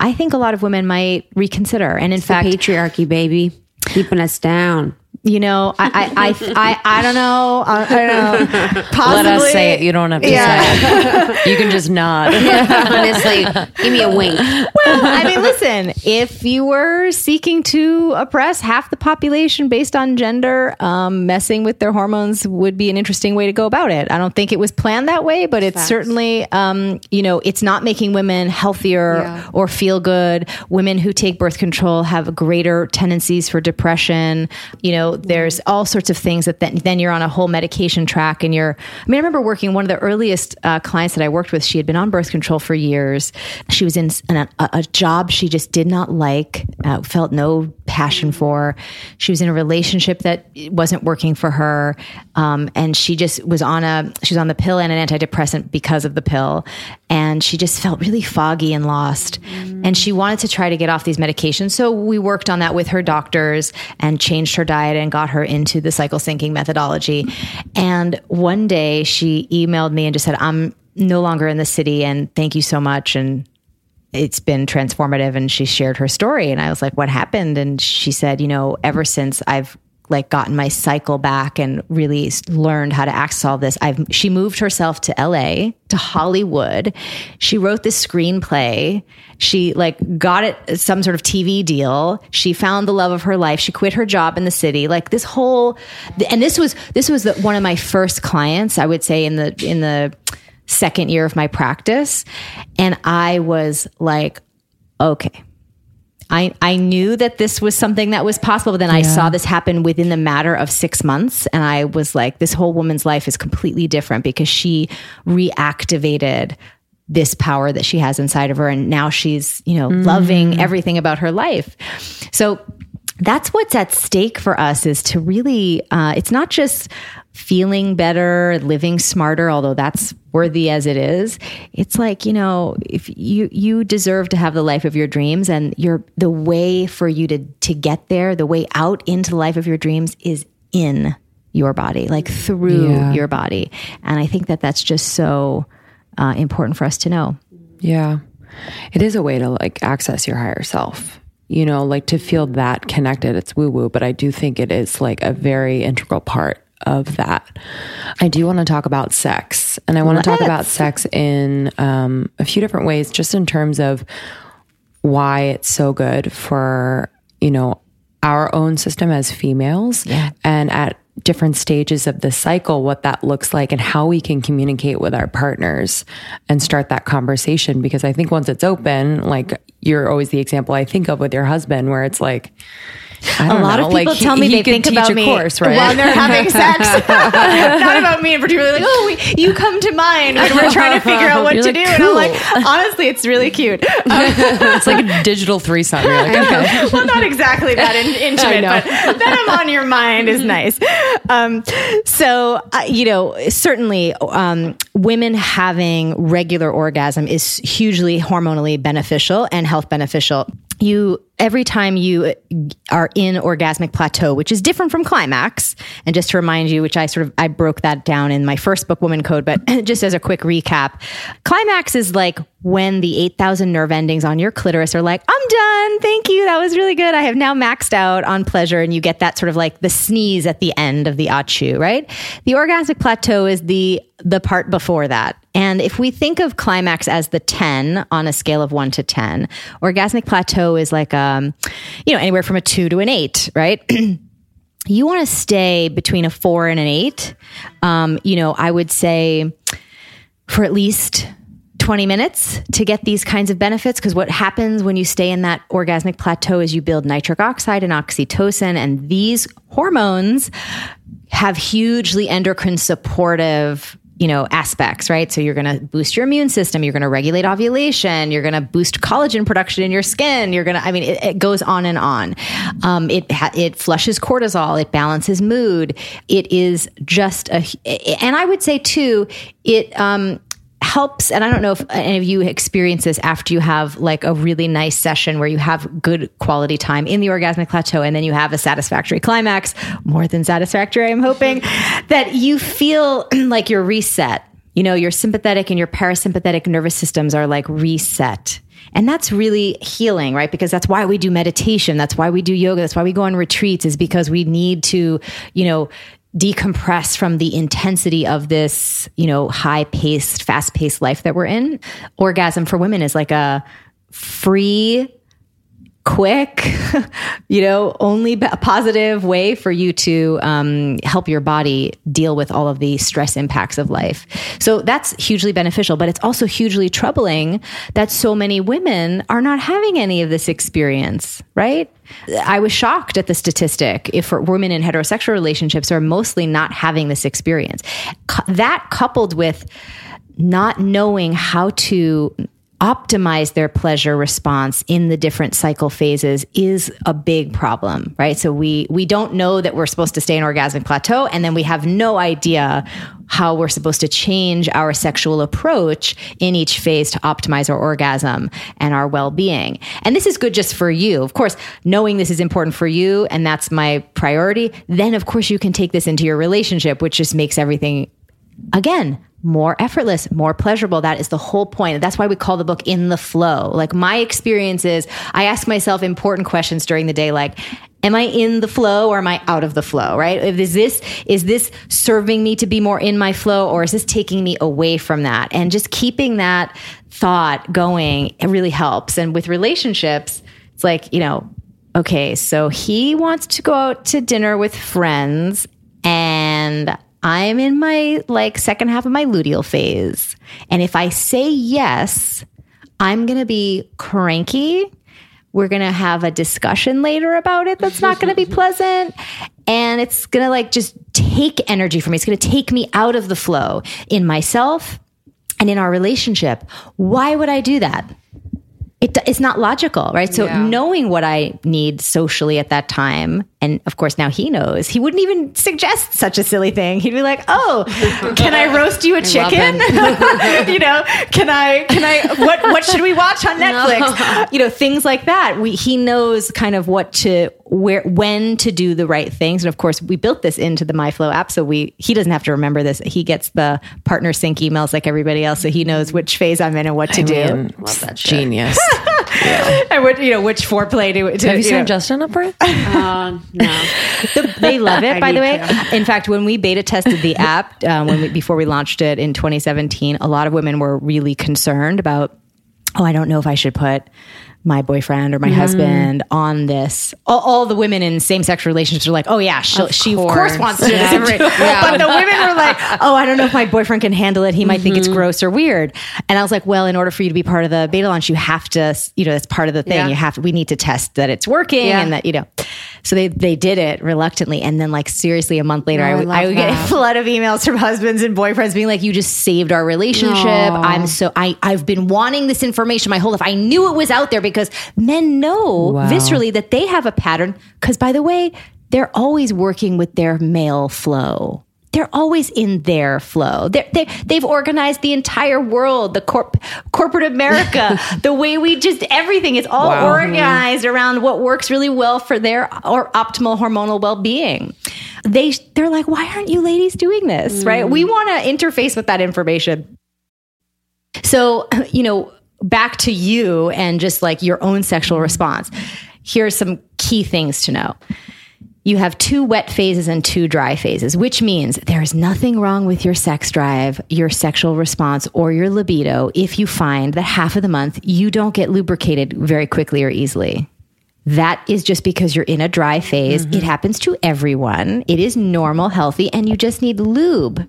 I think a lot of women might reconsider. And in it's fact, patriarchy, baby, keeping us down you know, I, I, I, I, I don't know. I, I don't know. Possibly. Let us say it. You don't have to yeah. say it. You can just nod. Honestly, give me a wink. Well, I mean, listen, if you were seeking to oppress half the population based on gender, um, messing with their hormones would be an interesting way to go about it. I don't think it was planned that way, but it's Facts. certainly, um, you know, it's not making women healthier yeah. or feel good. Women who take birth control have greater tendencies for depression. You know, there's all sorts of things that then, then you're on a whole medication track and you're i mean i remember working one of the earliest uh, clients that i worked with she had been on birth control for years. She was in a, a job she just did not like uh, felt no passion for. She was in a relationship that wasn't working for her um, and she just was on a she was on the pill and an antidepressant because of the pill. And she just felt really foggy and lost. Mm. and she wanted to try to get off these medications. So we worked on that with her doctors and changed her diet and got her into the cycle syncing methodology. And one day she emailed me and just said, I'm no longer in the city and thank you so much. And it's been transformative. And she shared her story. And I was like, what happened? And she said, you know, ever since I've like gotten my cycle back and really learned how to access all this. I've she moved herself to LA to Hollywood. She wrote this screenplay. She like got it uh, some sort of TV deal. She found the love of her life. She quit her job in the city. Like this whole and this was this was the, one of my first clients, I would say in the in the second year of my practice and I was like okay I, I knew that this was something that was possible, but then yeah. I saw this happen within the matter of six months. And I was like, this whole woman's life is completely different because she reactivated this power that she has inside of her. And now she's, you know, mm. loving everything about her life. So that's what's at stake for us is to really, uh, it's not just feeling better, living smarter, although that's worthy as it is. It's like, you know, if you you deserve to have the life of your dreams and your the way for you to to get there, the way out into the life of your dreams is in your body, like through yeah. your body. And I think that that's just so uh, important for us to know. Yeah. It is a way to like access your higher self you know, like to feel that connected. It's woo woo, but I do think it is like a very integral part of that. I do want to talk about sex, and I want to talk about sex in um, a few different ways, just in terms of why it's so good for you know our own system as females, yeah. and at different stages of the cycle, what that looks like and how we can communicate with our partners and start that conversation. Because I think once it's open, like you're always the example I think of with your husband, where it's like, A lot know, of people like, he- tell me he they think about me course, right? while they're having sex. Not about me in particular. Like, oh, we, you come to mind when we're trying to figure out what You're to like, do. And I'm like, honestly, it's really cute. Um, it's like a digital threesome. You're like, okay. well, not exactly that in, intimate, but that I'm on your mind is nice. Um, so, uh, you know, certainly um, women having regular orgasm is hugely hormonally beneficial and health beneficial. You every time you uh, are in orgasmic plateau, which is different from climax. And just to remind you, which I sort of I broke that down in my first book, WomanCode, but just as a quick recap, climax is like when the 8,000 nerve endings on your clitoris are like, I'm done. Thank you. That was really good. I have now maxed out on pleasure. And you get that sort of like the sneeze at the end of the achu, right? The orgasmic plateau is the the part before that. And if we think of climax as the 10 on a scale of 1 to 10, orgasmic plateau is like um you know anywhere from a 2 to an 8, right? you want to stay between a 4 and an 8. Um you know, I would say for at least 20 minutes to get these kinds of benefits because what happens when you stay in that orgasmic plateau is you build nitric oxide and oxytocin and these hormones have hugely endocrine supportive you know aspects right? So you're going to boost your immune system you're going to regulate ovulation you're going to boost collagen production in your skin you're going to i mean it, it goes on and on. Um, it it flushes cortisol it balances mood it is just a and i would say too it um helps and i don't know if any of you experience this after you have like a really nice session where you have good quality time in the orgasmic plateau and then you have a satisfactory climax more than satisfactory i'm hoping that you feel like you're reset you know your sympathetic and your parasympathetic nervous systems are like reset and that's really healing, right? Because that's why we do meditation. That's why we do yoga. That's why we go on retreats is because we need to, you know, decompress from the intensity of this, you know, high paced, fast paced life that we're in. Orgasm for women is like a free, quick, you know, only a positive way for you to um, help your body deal with all of the stress impacts of life. So that's hugely beneficial, but it's also hugely troubling that so many women are not having any of this experience, right? I was shocked at the statistic. If women in heterosexual relationships are mostly not having this experience, that coupled with not knowing how to optimize their pleasure response in the different cycle phases is a big problem right? So we we don't know that we're supposed to stay in orgasmic plateau and then we have no idea how we're supposed to change our sexual approach in each phase to optimize our orgasm and our well-being. And this is good just for you. Of course knowing this is important for you and that's my priority then of course you can take this into your relationship which just makes everything again more effortless more pleasurable. That is the whole point. That's why we call the book In the FLO. Like my experience is i ask myself important questions during the day like am i in the flow or am i out of the flow right? Is this is this serving me to be more in my flow or is this taking me away from that? And just keeping that thought going it really helps. And with relationships it's like you know okay so he wants to go out to dinner with friends and I'm in my like second half of my luteal phase. And if I say yes, I'm going to be cranky. We're going to have a discussion later about it that's not going to be pleasant. And it's going to like just take energy from me. It's going to take me out of the flow in myself and in our relationship. Why would I do that? It, it's not logical, right? So knowing what I need socially at that time, and of course now he knows, he wouldn't even suggest such a silly thing. He'd be like, "Oh, can I roast you a chicken? you know, can I? Can I? What? What should we watch on Netflix? You know, things like that. We he knows kind of what to where when to do the right things, and of course we built this into the MyFLO app, so we he doesn't have to remember this. He gets the partner sync emails like everybody else, so he knows which phase I'm in and what to do. Man, genius. and what you know which foreplay to, to Have you you know, signed Justin up for it? Uh, no. they love it by the way need in fact when we beta tested the app um, when we, before we launched it in 2017 a lot of women were really concerned about oh i don't know if i should put my boyfriend or my Mm-hmm. husband on this. All, all the women in same sex relationships are like, oh yeah, she'll, she of course course. wants to do this information. But the women were like, oh, I don't know if my boyfriend can handle it. He might think Mm-hmm. it's gross or weird. And I was like, well, in order for you to be part of the beta launch, you have to, you know, that's part of the thing. Yeah. You have to, we need to test that it's working Yeah. and that, you know, so they, they did it reluctantly. And then like seriously, a month later, Oh, I I would, love I would get a flood of emails from husbands and boyfriends being like, you just saved our relationship. I'm so, I, I've been wanting this information my whole life. I knew it was out there because men know viscerally that they have a pattern. Cause by the way, they're always working with their male flow. They're always in their flow. They're, they they've organized the entire world, the corp, corporate America, the way we just everything is all organized around what works really well for their or optimal hormonal well being. They they're like, why aren't you ladies doing this? Right? We mm. want to interface with that information. So, you know, back to you and just like your own sexual response. Here are some key things to know. You have two wet phases and two dry phases, which means there is nothing wrong with your sex drive, your sexual response, or your libido if you find that half of the month you don't get lubricated very quickly or easily. That is just because you're in a dry phase. Mm-hmm. It happens to everyone. It is normal, healthy, and you just need lube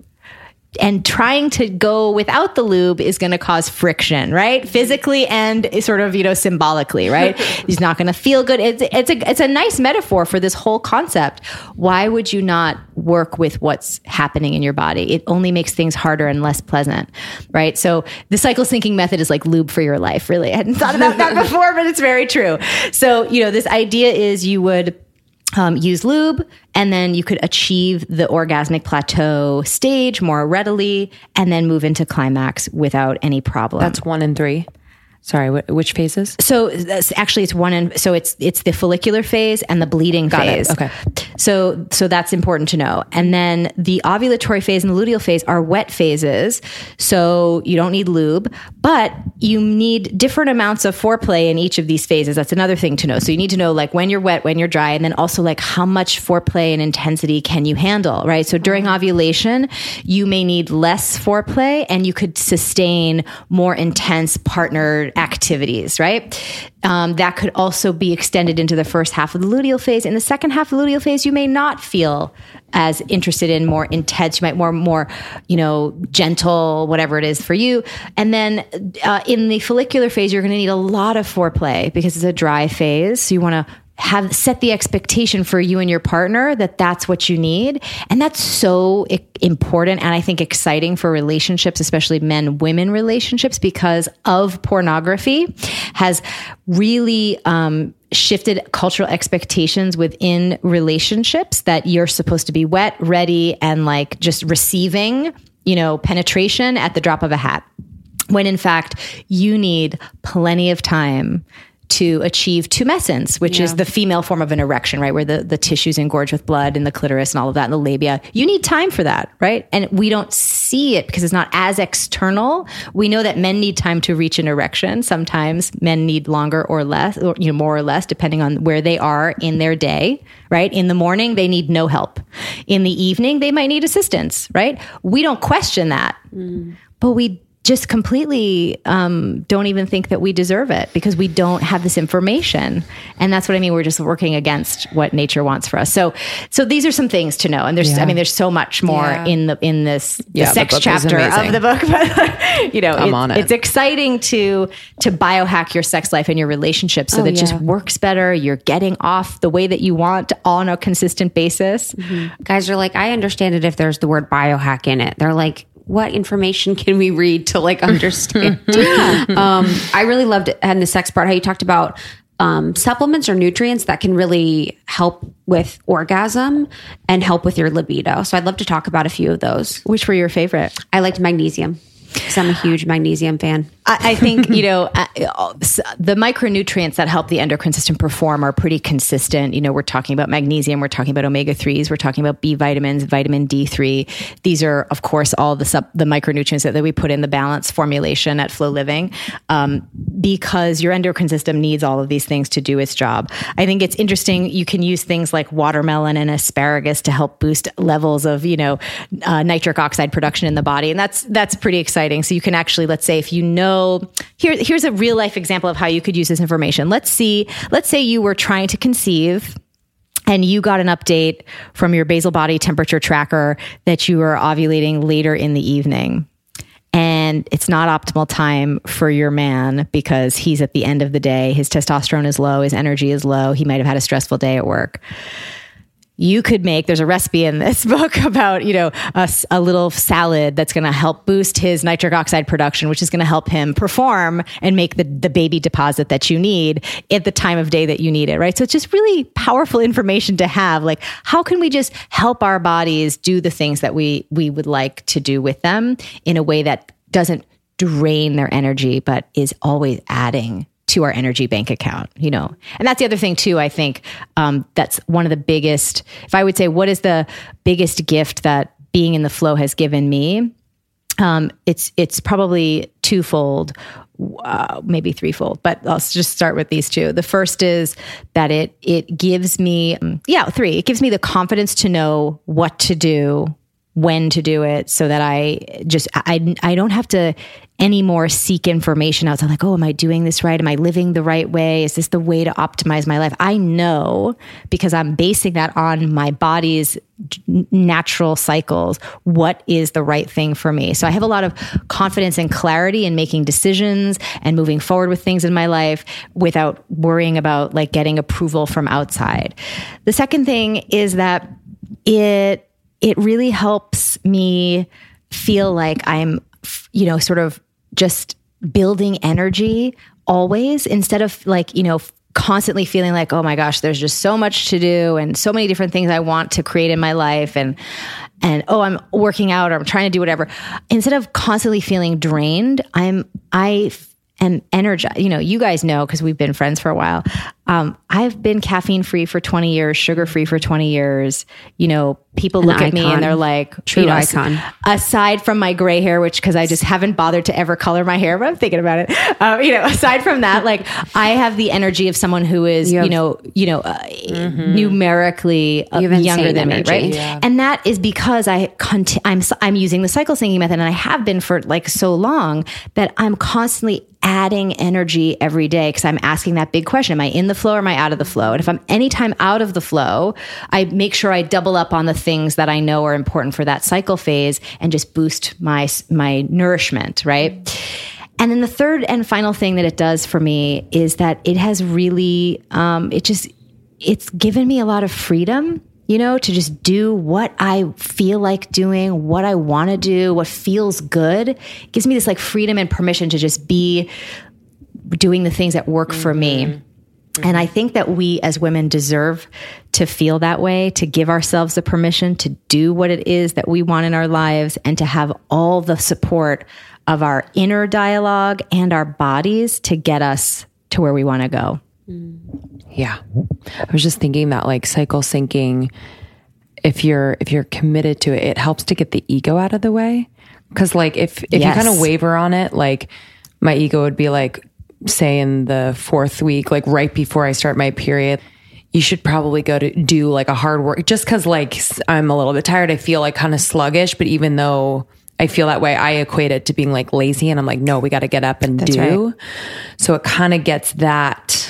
and trying to go without the lube is going to cause friction, right? Physically and sort of, you know, symbolically, right? He's not going to feel good. It's, it's a, it's a nice metaphor for this whole concept. Why would you not work with what's happening in your body? It only makes things harder and less pleasant, right? So the cycle syncing method is like lube for your life, really. I hadn't thought about that before, but it's very true. So, you know, this idea is you would um, use lube, and then you could achieve the orgasmic plateau stage more readily, and then move into climax without any problem. That's one and three. Sorry, wh- which phases? so actually, it's one and so it's it's the follicular phase and the bleeding it. phase. Okay. So so that's important to know. And then the ovulatory phase and the luteal phase are wet phases. So you don't need lube, but you need different amounts of foreplay in each of these phases. That's another thing to know. So you need to know like when you're wet, when you're dry, and then also like how much foreplay and intensity can you handle, right? So during uh-huh. ovulation, you may need less foreplay and you could sustain more intense partnered activities, right? Um, that could also be extended into the first half of the luteal phase. In the second half of the luteal phase, you may not feel as interested in more intense. You might more more, you know, gentle, whatever it is for you. And then uh, in the follicular phase, you're going to need a lot of foreplay because it's a dry phase. So you want to have set the expectation for you and your partner that that's what you need. And that's so important and i think exciting for relationships especially men women relationships because of pornography has really um, shifted cultural expectations within relationships that you're supposed to be wet ready and like just receiving you know penetration at the drop of a hat. When in fact you need plenty of time to achieve tumescence, which is the female form of an erection, right? Where the, the tissues engorge with blood and the clitoris and all of that and the labia. You need time for that, right? And we don't see it because it's not as external. We know that men need time to reach an erection. Sometimes men need longer or less, or you know, more or less, depending on where they are in their day, right? In the morning, they need no help. In the evening, they might need assistance, right? We don't question that, mm. but we just completely um, don't even think that we deserve it because we don't have this information. And that's what i mean we're just working against what nature wants for us. So so these are some things to know. And there's i mean there's so much more Yeah. in the in this the Yeah, the sex book is chapter of the book but you know I'm it- on it. it's exciting to to biohack your sex life and your relationships so that it just works better. You're getting off the way that you want on a consistent basis. Guys are like, I understand it if there's the word biohack in it. They're like, what information can we read to like understand? um, I really loved it and the sex part, how you talked about um, supplements or nutrients that can really help with orgasm and help with your libido. So I'd love to talk about a few of those. which were your favorite I liked magnesium because I'm a huge magnesium fan. I, I think you know uh, the micronutrients that help the endocrine system perform are pretty consistent. You know, we're talking about magnesium, we're talking about omega threes, we're talking about B vitamins, vitamin D three. These are, of course, all the sub, the micronutrients that, that we put in the balance formulation at FLO Living, um, because your endocrine system needs all of these things to do its job. I think it's interesting. You can use things like watermelon and asparagus to help boost levels of you know uh, nitric oxide production in the body, and that's that's pretty exciting. So you can actually, let's say, if you know here, here's a real life example of how you could use this information. Let's see, let's say you were trying to conceive and you got an update from your basal body temperature tracker that you are ovulating later in the evening. And it's not optimal time for your man because he's at the end of the day. His testosterone is low, his energy is low. He might have had a stressful day at work you could make there's a recipe in this book about you know a, a little salad that's going to help boost his nitric oxide production which is going to help him perform and make the, the baby deposit that you need at the time of day that you need it right? So it's just really powerful information to have. Like how can we just help our bodies do the things that we we would like to do with them in a way that doesn't drain their energy but is always adding to our energy bank account, you know. And that's the other thing too. I think um, that's one of the biggest. If I would say, what is the biggest gift that being in the flow has given me? Um, it's it's probably twofold, uh, maybe threefold. But I'll just start with these two. The first is that it it gives me, yeah, three. It gives me the confidence to know what to do when to do it so that I just I I don't have to anymore seek information outside like, oh, am I doing this right? Am I living the right way? Is this the way to optimize my life? I know because I'm basing that on my body's natural cycles what is the right thing for me so i have a lot of confidence and clarity in making decisions and moving forward with things in my life without worrying about like getting approval from outside the second thing is that it it really helps me feel like i'm you know sort of just building energy always instead of like, you know, constantly feeling like, oh my gosh, there's just so much to do and so many different things I want to create in my life and and oh, I'm working out or I'm trying to do whatever. Instead of constantly feeling drained, I'm I am energized. You know, you guys know because we've been friends for a while. Um, I've been caffeine free for 20 years, sugar free for 20 years. You know, people An look icon. at me and they're like, true you know, icon. Aside from my gray hair, which because I just haven't bothered to ever color my hair, but I'm thinking about it. Um, you know, aside from that, like I have the energy of someone who is, you, have, you know, you know, uh, mm-hmm. numerically uh, younger than energy. me, right? Yeah. And that is because I conti- I'm I'm using the cycle syncing method, and I have been for like so long that I'm constantly adding energy every day because I'm asking that big question: Am I in the flow or am I out of the flow? And if I'm anytime out of the flow, I make sure I double up on the things that I know are important for that cycle phase and just boost my my nourishment, right? And then the third and final thing that it does for me is that it has really um, it just it's given me a lot of freedom you know, to just do what I feel like doing, what I want to do, what feels good. It gives me this like freedom and permission to just be doing the things that work mm-hmm. for me. Mm-hmm. And I think that we as women deserve to feel that way, to give ourselves the permission to do what it is that we want in our lives and to have all the support of our inner dialogue and our bodies to get us to where we want to go. Yeah. I was just thinking that like cycle syncing if you're if you're committed to it, it helps to get the ego out of the way. Cause like if if yes. you kind of waver on it, like my ego would be like, say in the fourth week, like right before I start my period, you should probably go to do like a hard work just because like I'm a little bit tired. I feel like kind of sluggish, but even though I feel that way, I equate it to being like lazy and I'm like, no, we got to get up and That's do. Right. So it kind of gets that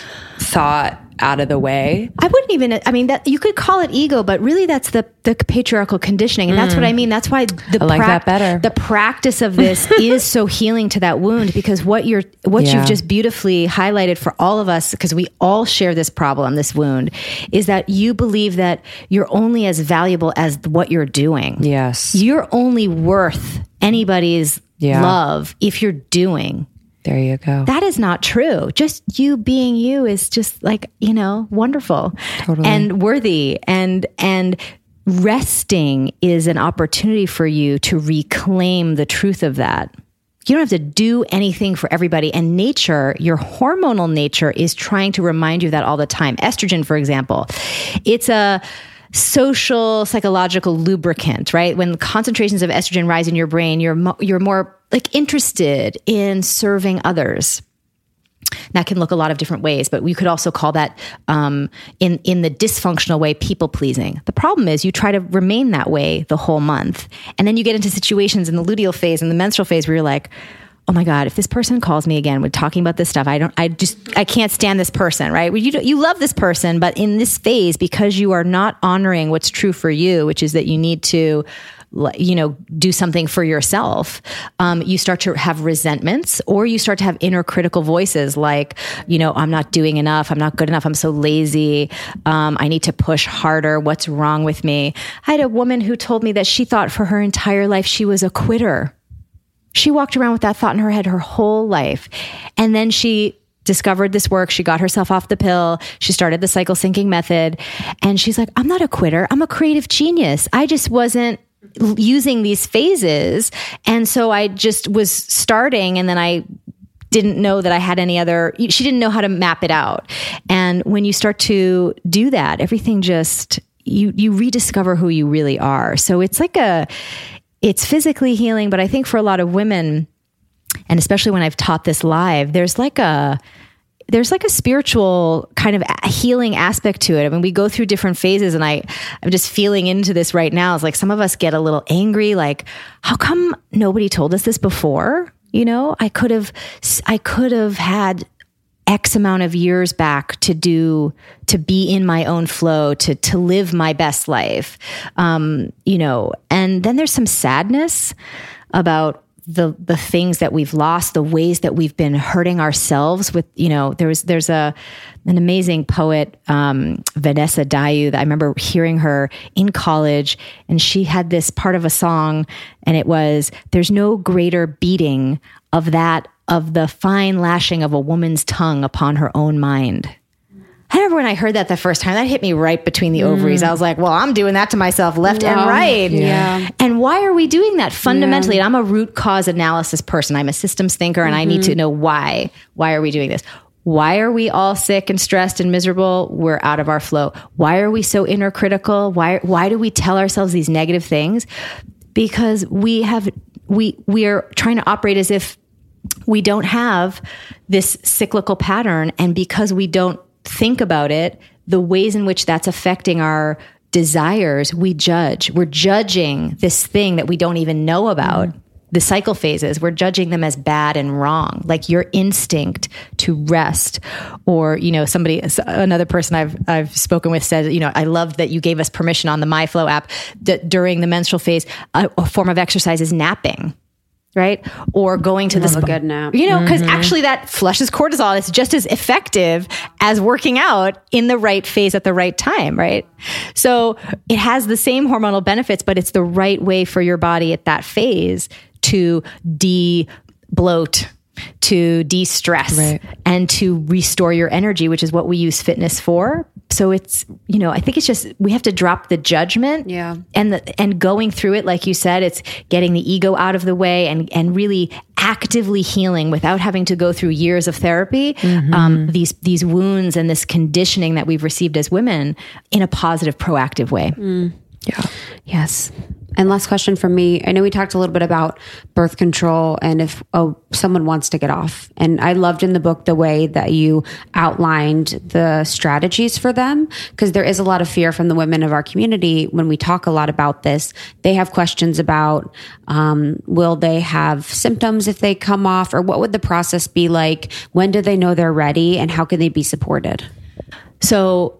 thought out of the way. I wouldn't even. I mean, that you could call it ego, but really, that's the the patriarchal conditioning, and mm. that's what I mm. mean. That's why the like pra- that better. The practice of this is so healing to that wound because what you're what yeah. you've just beautifully highlighted for all of us because we all share this problem, this wound, is that you believe that you're only as valuable as what you're doing. Yes, you're only worth anybody's yeah. love if you're doing. There you go. That is not true. Just you being you is just like, you know, wonderful totally. and worthy and and resting is an opportunity for you to reclaim the truth of that. You don't have to do anything for everybody. And nature, your hormonal nature is trying to remind you of that all the time. Estrogen, for example, it's a social psychological lubricant, right? When concentrations of estrogen rise in your brain, you're mo- you're more like interested in serving others. That can look a lot of different ways, but we could also call that um, in in the dysfunctional way people pleasing. The problem is you try to remain that way the whole month, and then you get into situations in the luteal phase and the menstrual phase where you're like, oh my god, if this person calls me again with talking about this stuff, I don't, I just, I can't stand this person, right? You you love this person, but in this phase, because you are not honoring what's true for you, which is that you need to you know, do something for yourself, um, you start to have resentments or you start to have inner critical voices like, you know, I'm not doing enough. I'm not good enough. I'm so lazy. Um, I need to push harder. What's wrong with me? I had a woman who told me that she thought for her entire life she was a quitter. She walked around with that thought in her head her whole life. And then she discovered this work. She got herself off the pill. She started the cycle syncing method. And she's like, I'm not a quitter. I'm a creative genius. I just wasn't using these phases. And so I just was starting and then I didn't know that I had any other, she didn't know how to map it out. And when you start to do that, everything just, you, you rediscover who you really are. So it's like a, it's physically healing, but I think for a lot of women, and especially when I've taught this live, there's like a, there's like a spiritual kind of healing aspect to it. I mean, we go through different phases and I, I'm just feeling into this right now. It's like some of us get a little angry, like, how come nobody told us this before? You know, I could have, I could have had X amount of years back to do, to be in my own flow, to, to live my best life. Um, you know, and then there's some sadness about the the things that we've lost, the ways that we've been hurting ourselves with, you know, there was there's a an amazing poet, um, Vanessa Dayu, that I remember hearing her in college, and she had this part of a song, and it was, There's no greater beating of that of the fine lashing of a woman's tongue upon her own mind. I remember when I heard that the first time, that hit me right between the ovaries. Mm. I was like, well, I'm doing that to myself left and right. Yeah. And why are we doing that fundamentally? And I'm a root cause analysis person. I'm a systems thinker and I need to mm-hmm. know why. Why are we doing this? Why are we all sick and stressed and miserable? We're out of our flow. Why are we so inner critical? Why why do we tell ourselves these negative things? Because we have we we are trying to operate as if we don't have this cyclical pattern and because we don't think about it the ways in which that's affecting our desires we judge. We're judging this thing that we don't even know about the cycle phases. We're judging them as bad and wrong like your instinct to rest. Or you know somebody another person i've i've spoken with said you know i loved that you gave us permission on the MyFLO app that during the menstrual phase a, a form of exercise is napping right? Or going to the spa. good nap. You know, because Mm-hmm. actually that flushes cortisol. It's just as effective as working out in the right phase at the right time, right? So it has the same hormonal benefits, but it's the right way for your body at that phase to de bloat, to de stress, Right. and to restore your energy, which is what we use fitness for. So it's, you know, I think it's just we have to drop the judgment Yeah. and the, and going through it like you said it's getting the ego out of the way and and really actively healing without having to go through years of therapy um, these these wounds and this conditioning that we've received as women in a positive proactive way Yes. And last question from me. I know we talked a little bit about birth control and if oh, someone wants to get off. And I loved in the book the way that you outlined the strategies for them because there is a lot of fear from the women of our community when we talk a lot about this. They have questions about um, will they have symptoms if they come off or what would the process be like? When do they know they're ready and how can they be supported? So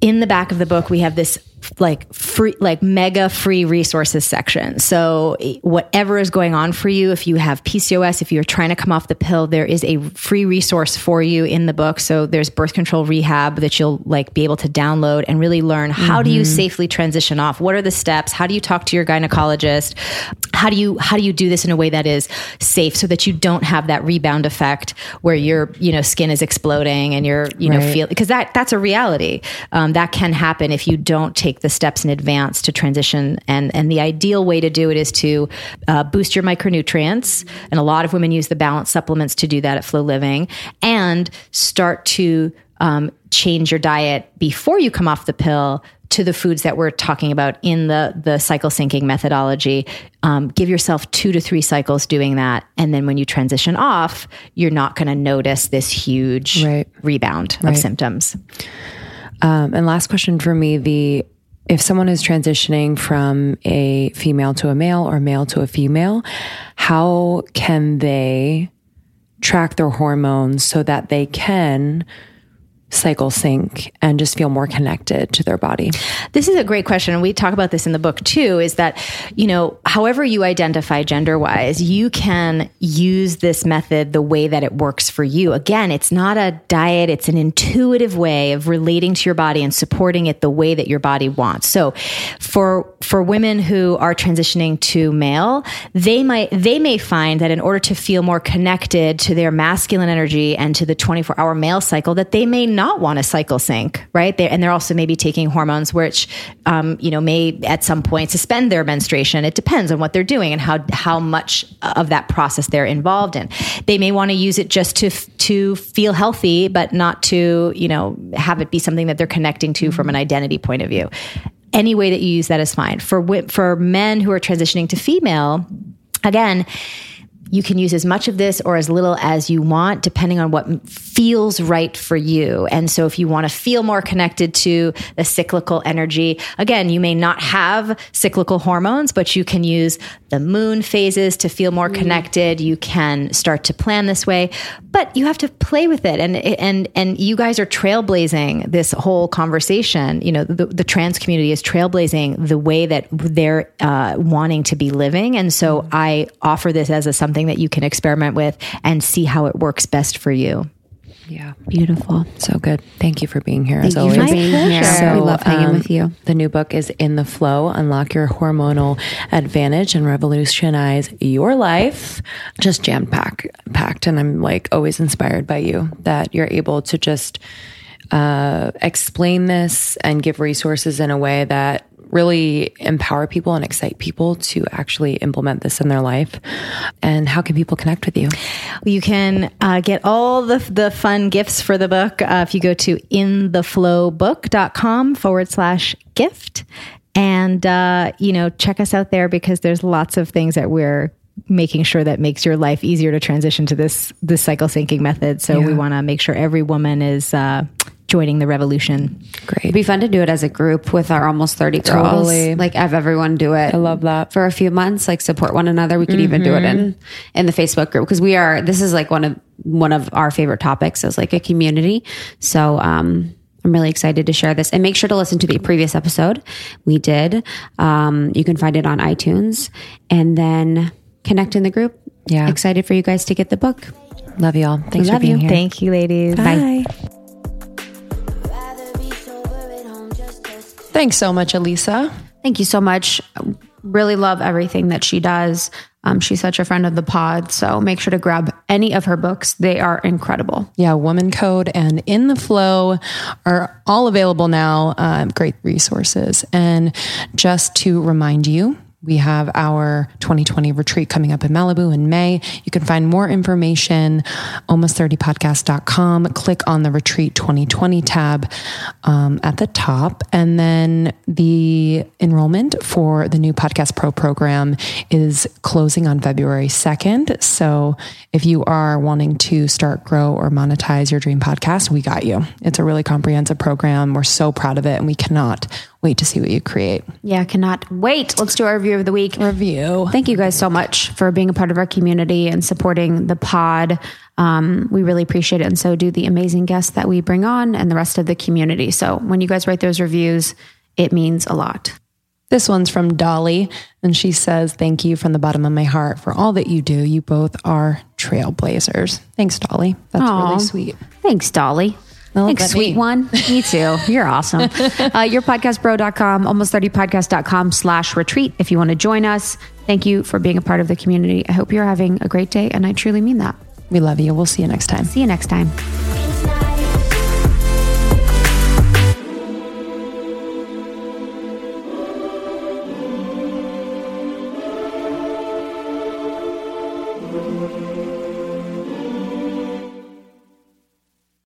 in the back of the book, we have this like free, like mega free resources section. So whatever is going on for you, if you have PCOS, if you're trying to come off the pill, there is a free resource for you in the book. So there's birth control rehab that you'll like be able to download and really learn how do you safely transition off? What are the steps? How do you talk to your gynecologist? How do you, how do you do this in a way that is safe so that you don't have that rebound effect where your, you know, skin is exploding and you're, you know, Right. feel because that that's a reality um, that can happen if you don't take the steps in advance to transition. And and the ideal way to do it is to uh, boost your micronutrients. And a lot of women use the balance supplements to do that at FLO Living. And start to um, change your diet before you come off the pill to the foods that we're talking about in the the cycle syncing methodology. Um, give yourself two to three cycles doing that. And then when you transition off you're not going to notice this huge Right. rebound of symptoms. Um, and last question for me: the if someone is transitioning from a female to a male or male to a female, how can they track their hormones so that they can cycle sync and just feel more connected to their body? This is a great question. And we talk about this in the book too is that, you know, however you identify gender wise, you can use this method the way that it works for you. Again, it's not a diet, it's an intuitive way of relating to your body and supporting it the way that your body wants. So for, for women who are transitioning to male, they might, they may find that in order to feel more connected to their masculine energy and to the 24 hour male cycle, that they may not want to cycle sync, right? They're, and they're also maybe taking hormones, which, um, you know, may at some point suspend their menstruation. It depends on what they're doing and how, how much of that process they're involved in. They may want to use it just to, to feel healthy, but not to, you know, have it be something that they're connecting to from an identity point of view. Any way that you use that is fine. For, for men who are transitioning to female, again, you can use as much of this or as little as you want, depending on what feels right for you. And so, if you want to feel more connected to the cyclical energy, again, you may not have cyclical hormones, but you can use the moon phases to feel more connected. You can start to plan this way, but you have to play with it. And and and you guys are trailblazing this whole conversation. You know, the, the trans community is trailblazing the way that they're uh, wanting to be living. And so, I offer this as a something that you can experiment with and see how it works best for you. Yeah. Beautiful. So good. Thank you for being here Thank as you always. for being here. So, we love hanging um, with you. The new book is In the FLO Unlock Your Hormonal Advantage and Revolutionize Your Life. Just jam pack, packed. And I'm like always inspired by you that you're able to just uh, explain this and give resources in a way that really empower people and excite people to actually implement this in their life. And how can people connect with you? You can uh, get all the, the fun gifts for the book uh, if you go to intheflobook.com forward slash gift. And, uh, you know, check us out there because there's lots of things that we're making sure that makes your life easier to transition to this this cycle syncing method. So we want to make sure every woman is uh, joining the revolution. Great. It'd be fun to do it as a group with our almost 30 girls. Totally. Like have everyone do it. I love that. For a few months, like support one another. We could even do it in in the Facebook group because we are this is like one of one of our favorite topics as like a community. So um I'm really excited to share this and make sure to listen to the previous episode we did. Um, you can find it on iTunes and then connect in the group. Yeah. Excited for you guys to get the book. Love y'all. Thanks for being you. here. Thank you, ladies. Bye. Thanks so much, Alisa. Thank you so much. Really love everything that she does. Um, she's such a friend of the pod. So make sure to grab any of her books. They are incredible. Yeah, WomanCode and In the FLO are all available now. Um, great resources. And just to remind you, we have our 2020 retreat coming up in Malibu in May. You can find more information, almost30podcast.com. Click on the retreat 2020 tab um, at the top. And then the enrollment for the new Podcast Pro program is closing on February 2nd. So if you are wanting to start, grow, or monetize your dream podcast, we got you. It's a really comprehensive program. We're so proud of it, and we cannot wait to see what you create. Yeah, cannot wait. Let's do our review of the week. Review. Thank you guys so much for being a part of our community and supporting the pod. Um, we really appreciate it. And so do the amazing guests that we bring on and the rest of the community. So when you guys write those reviews, it means a lot. This one's from Dolly, and she says, Thank you from the bottom of my heart for all that you do. You both are trailblazers. Thanks, Dolly. That's Aw. really sweet. Thanks, Dolly. Well, Thanks, sweet me. one. Me too. You're awesome. uh, yourpodcastpro.com, almost30podcast.com slash retreat if you want to join us. Thank you for being a part of the community. I hope you're having a great day, and I truly mean that. We love you. We'll see you next time. See you next time.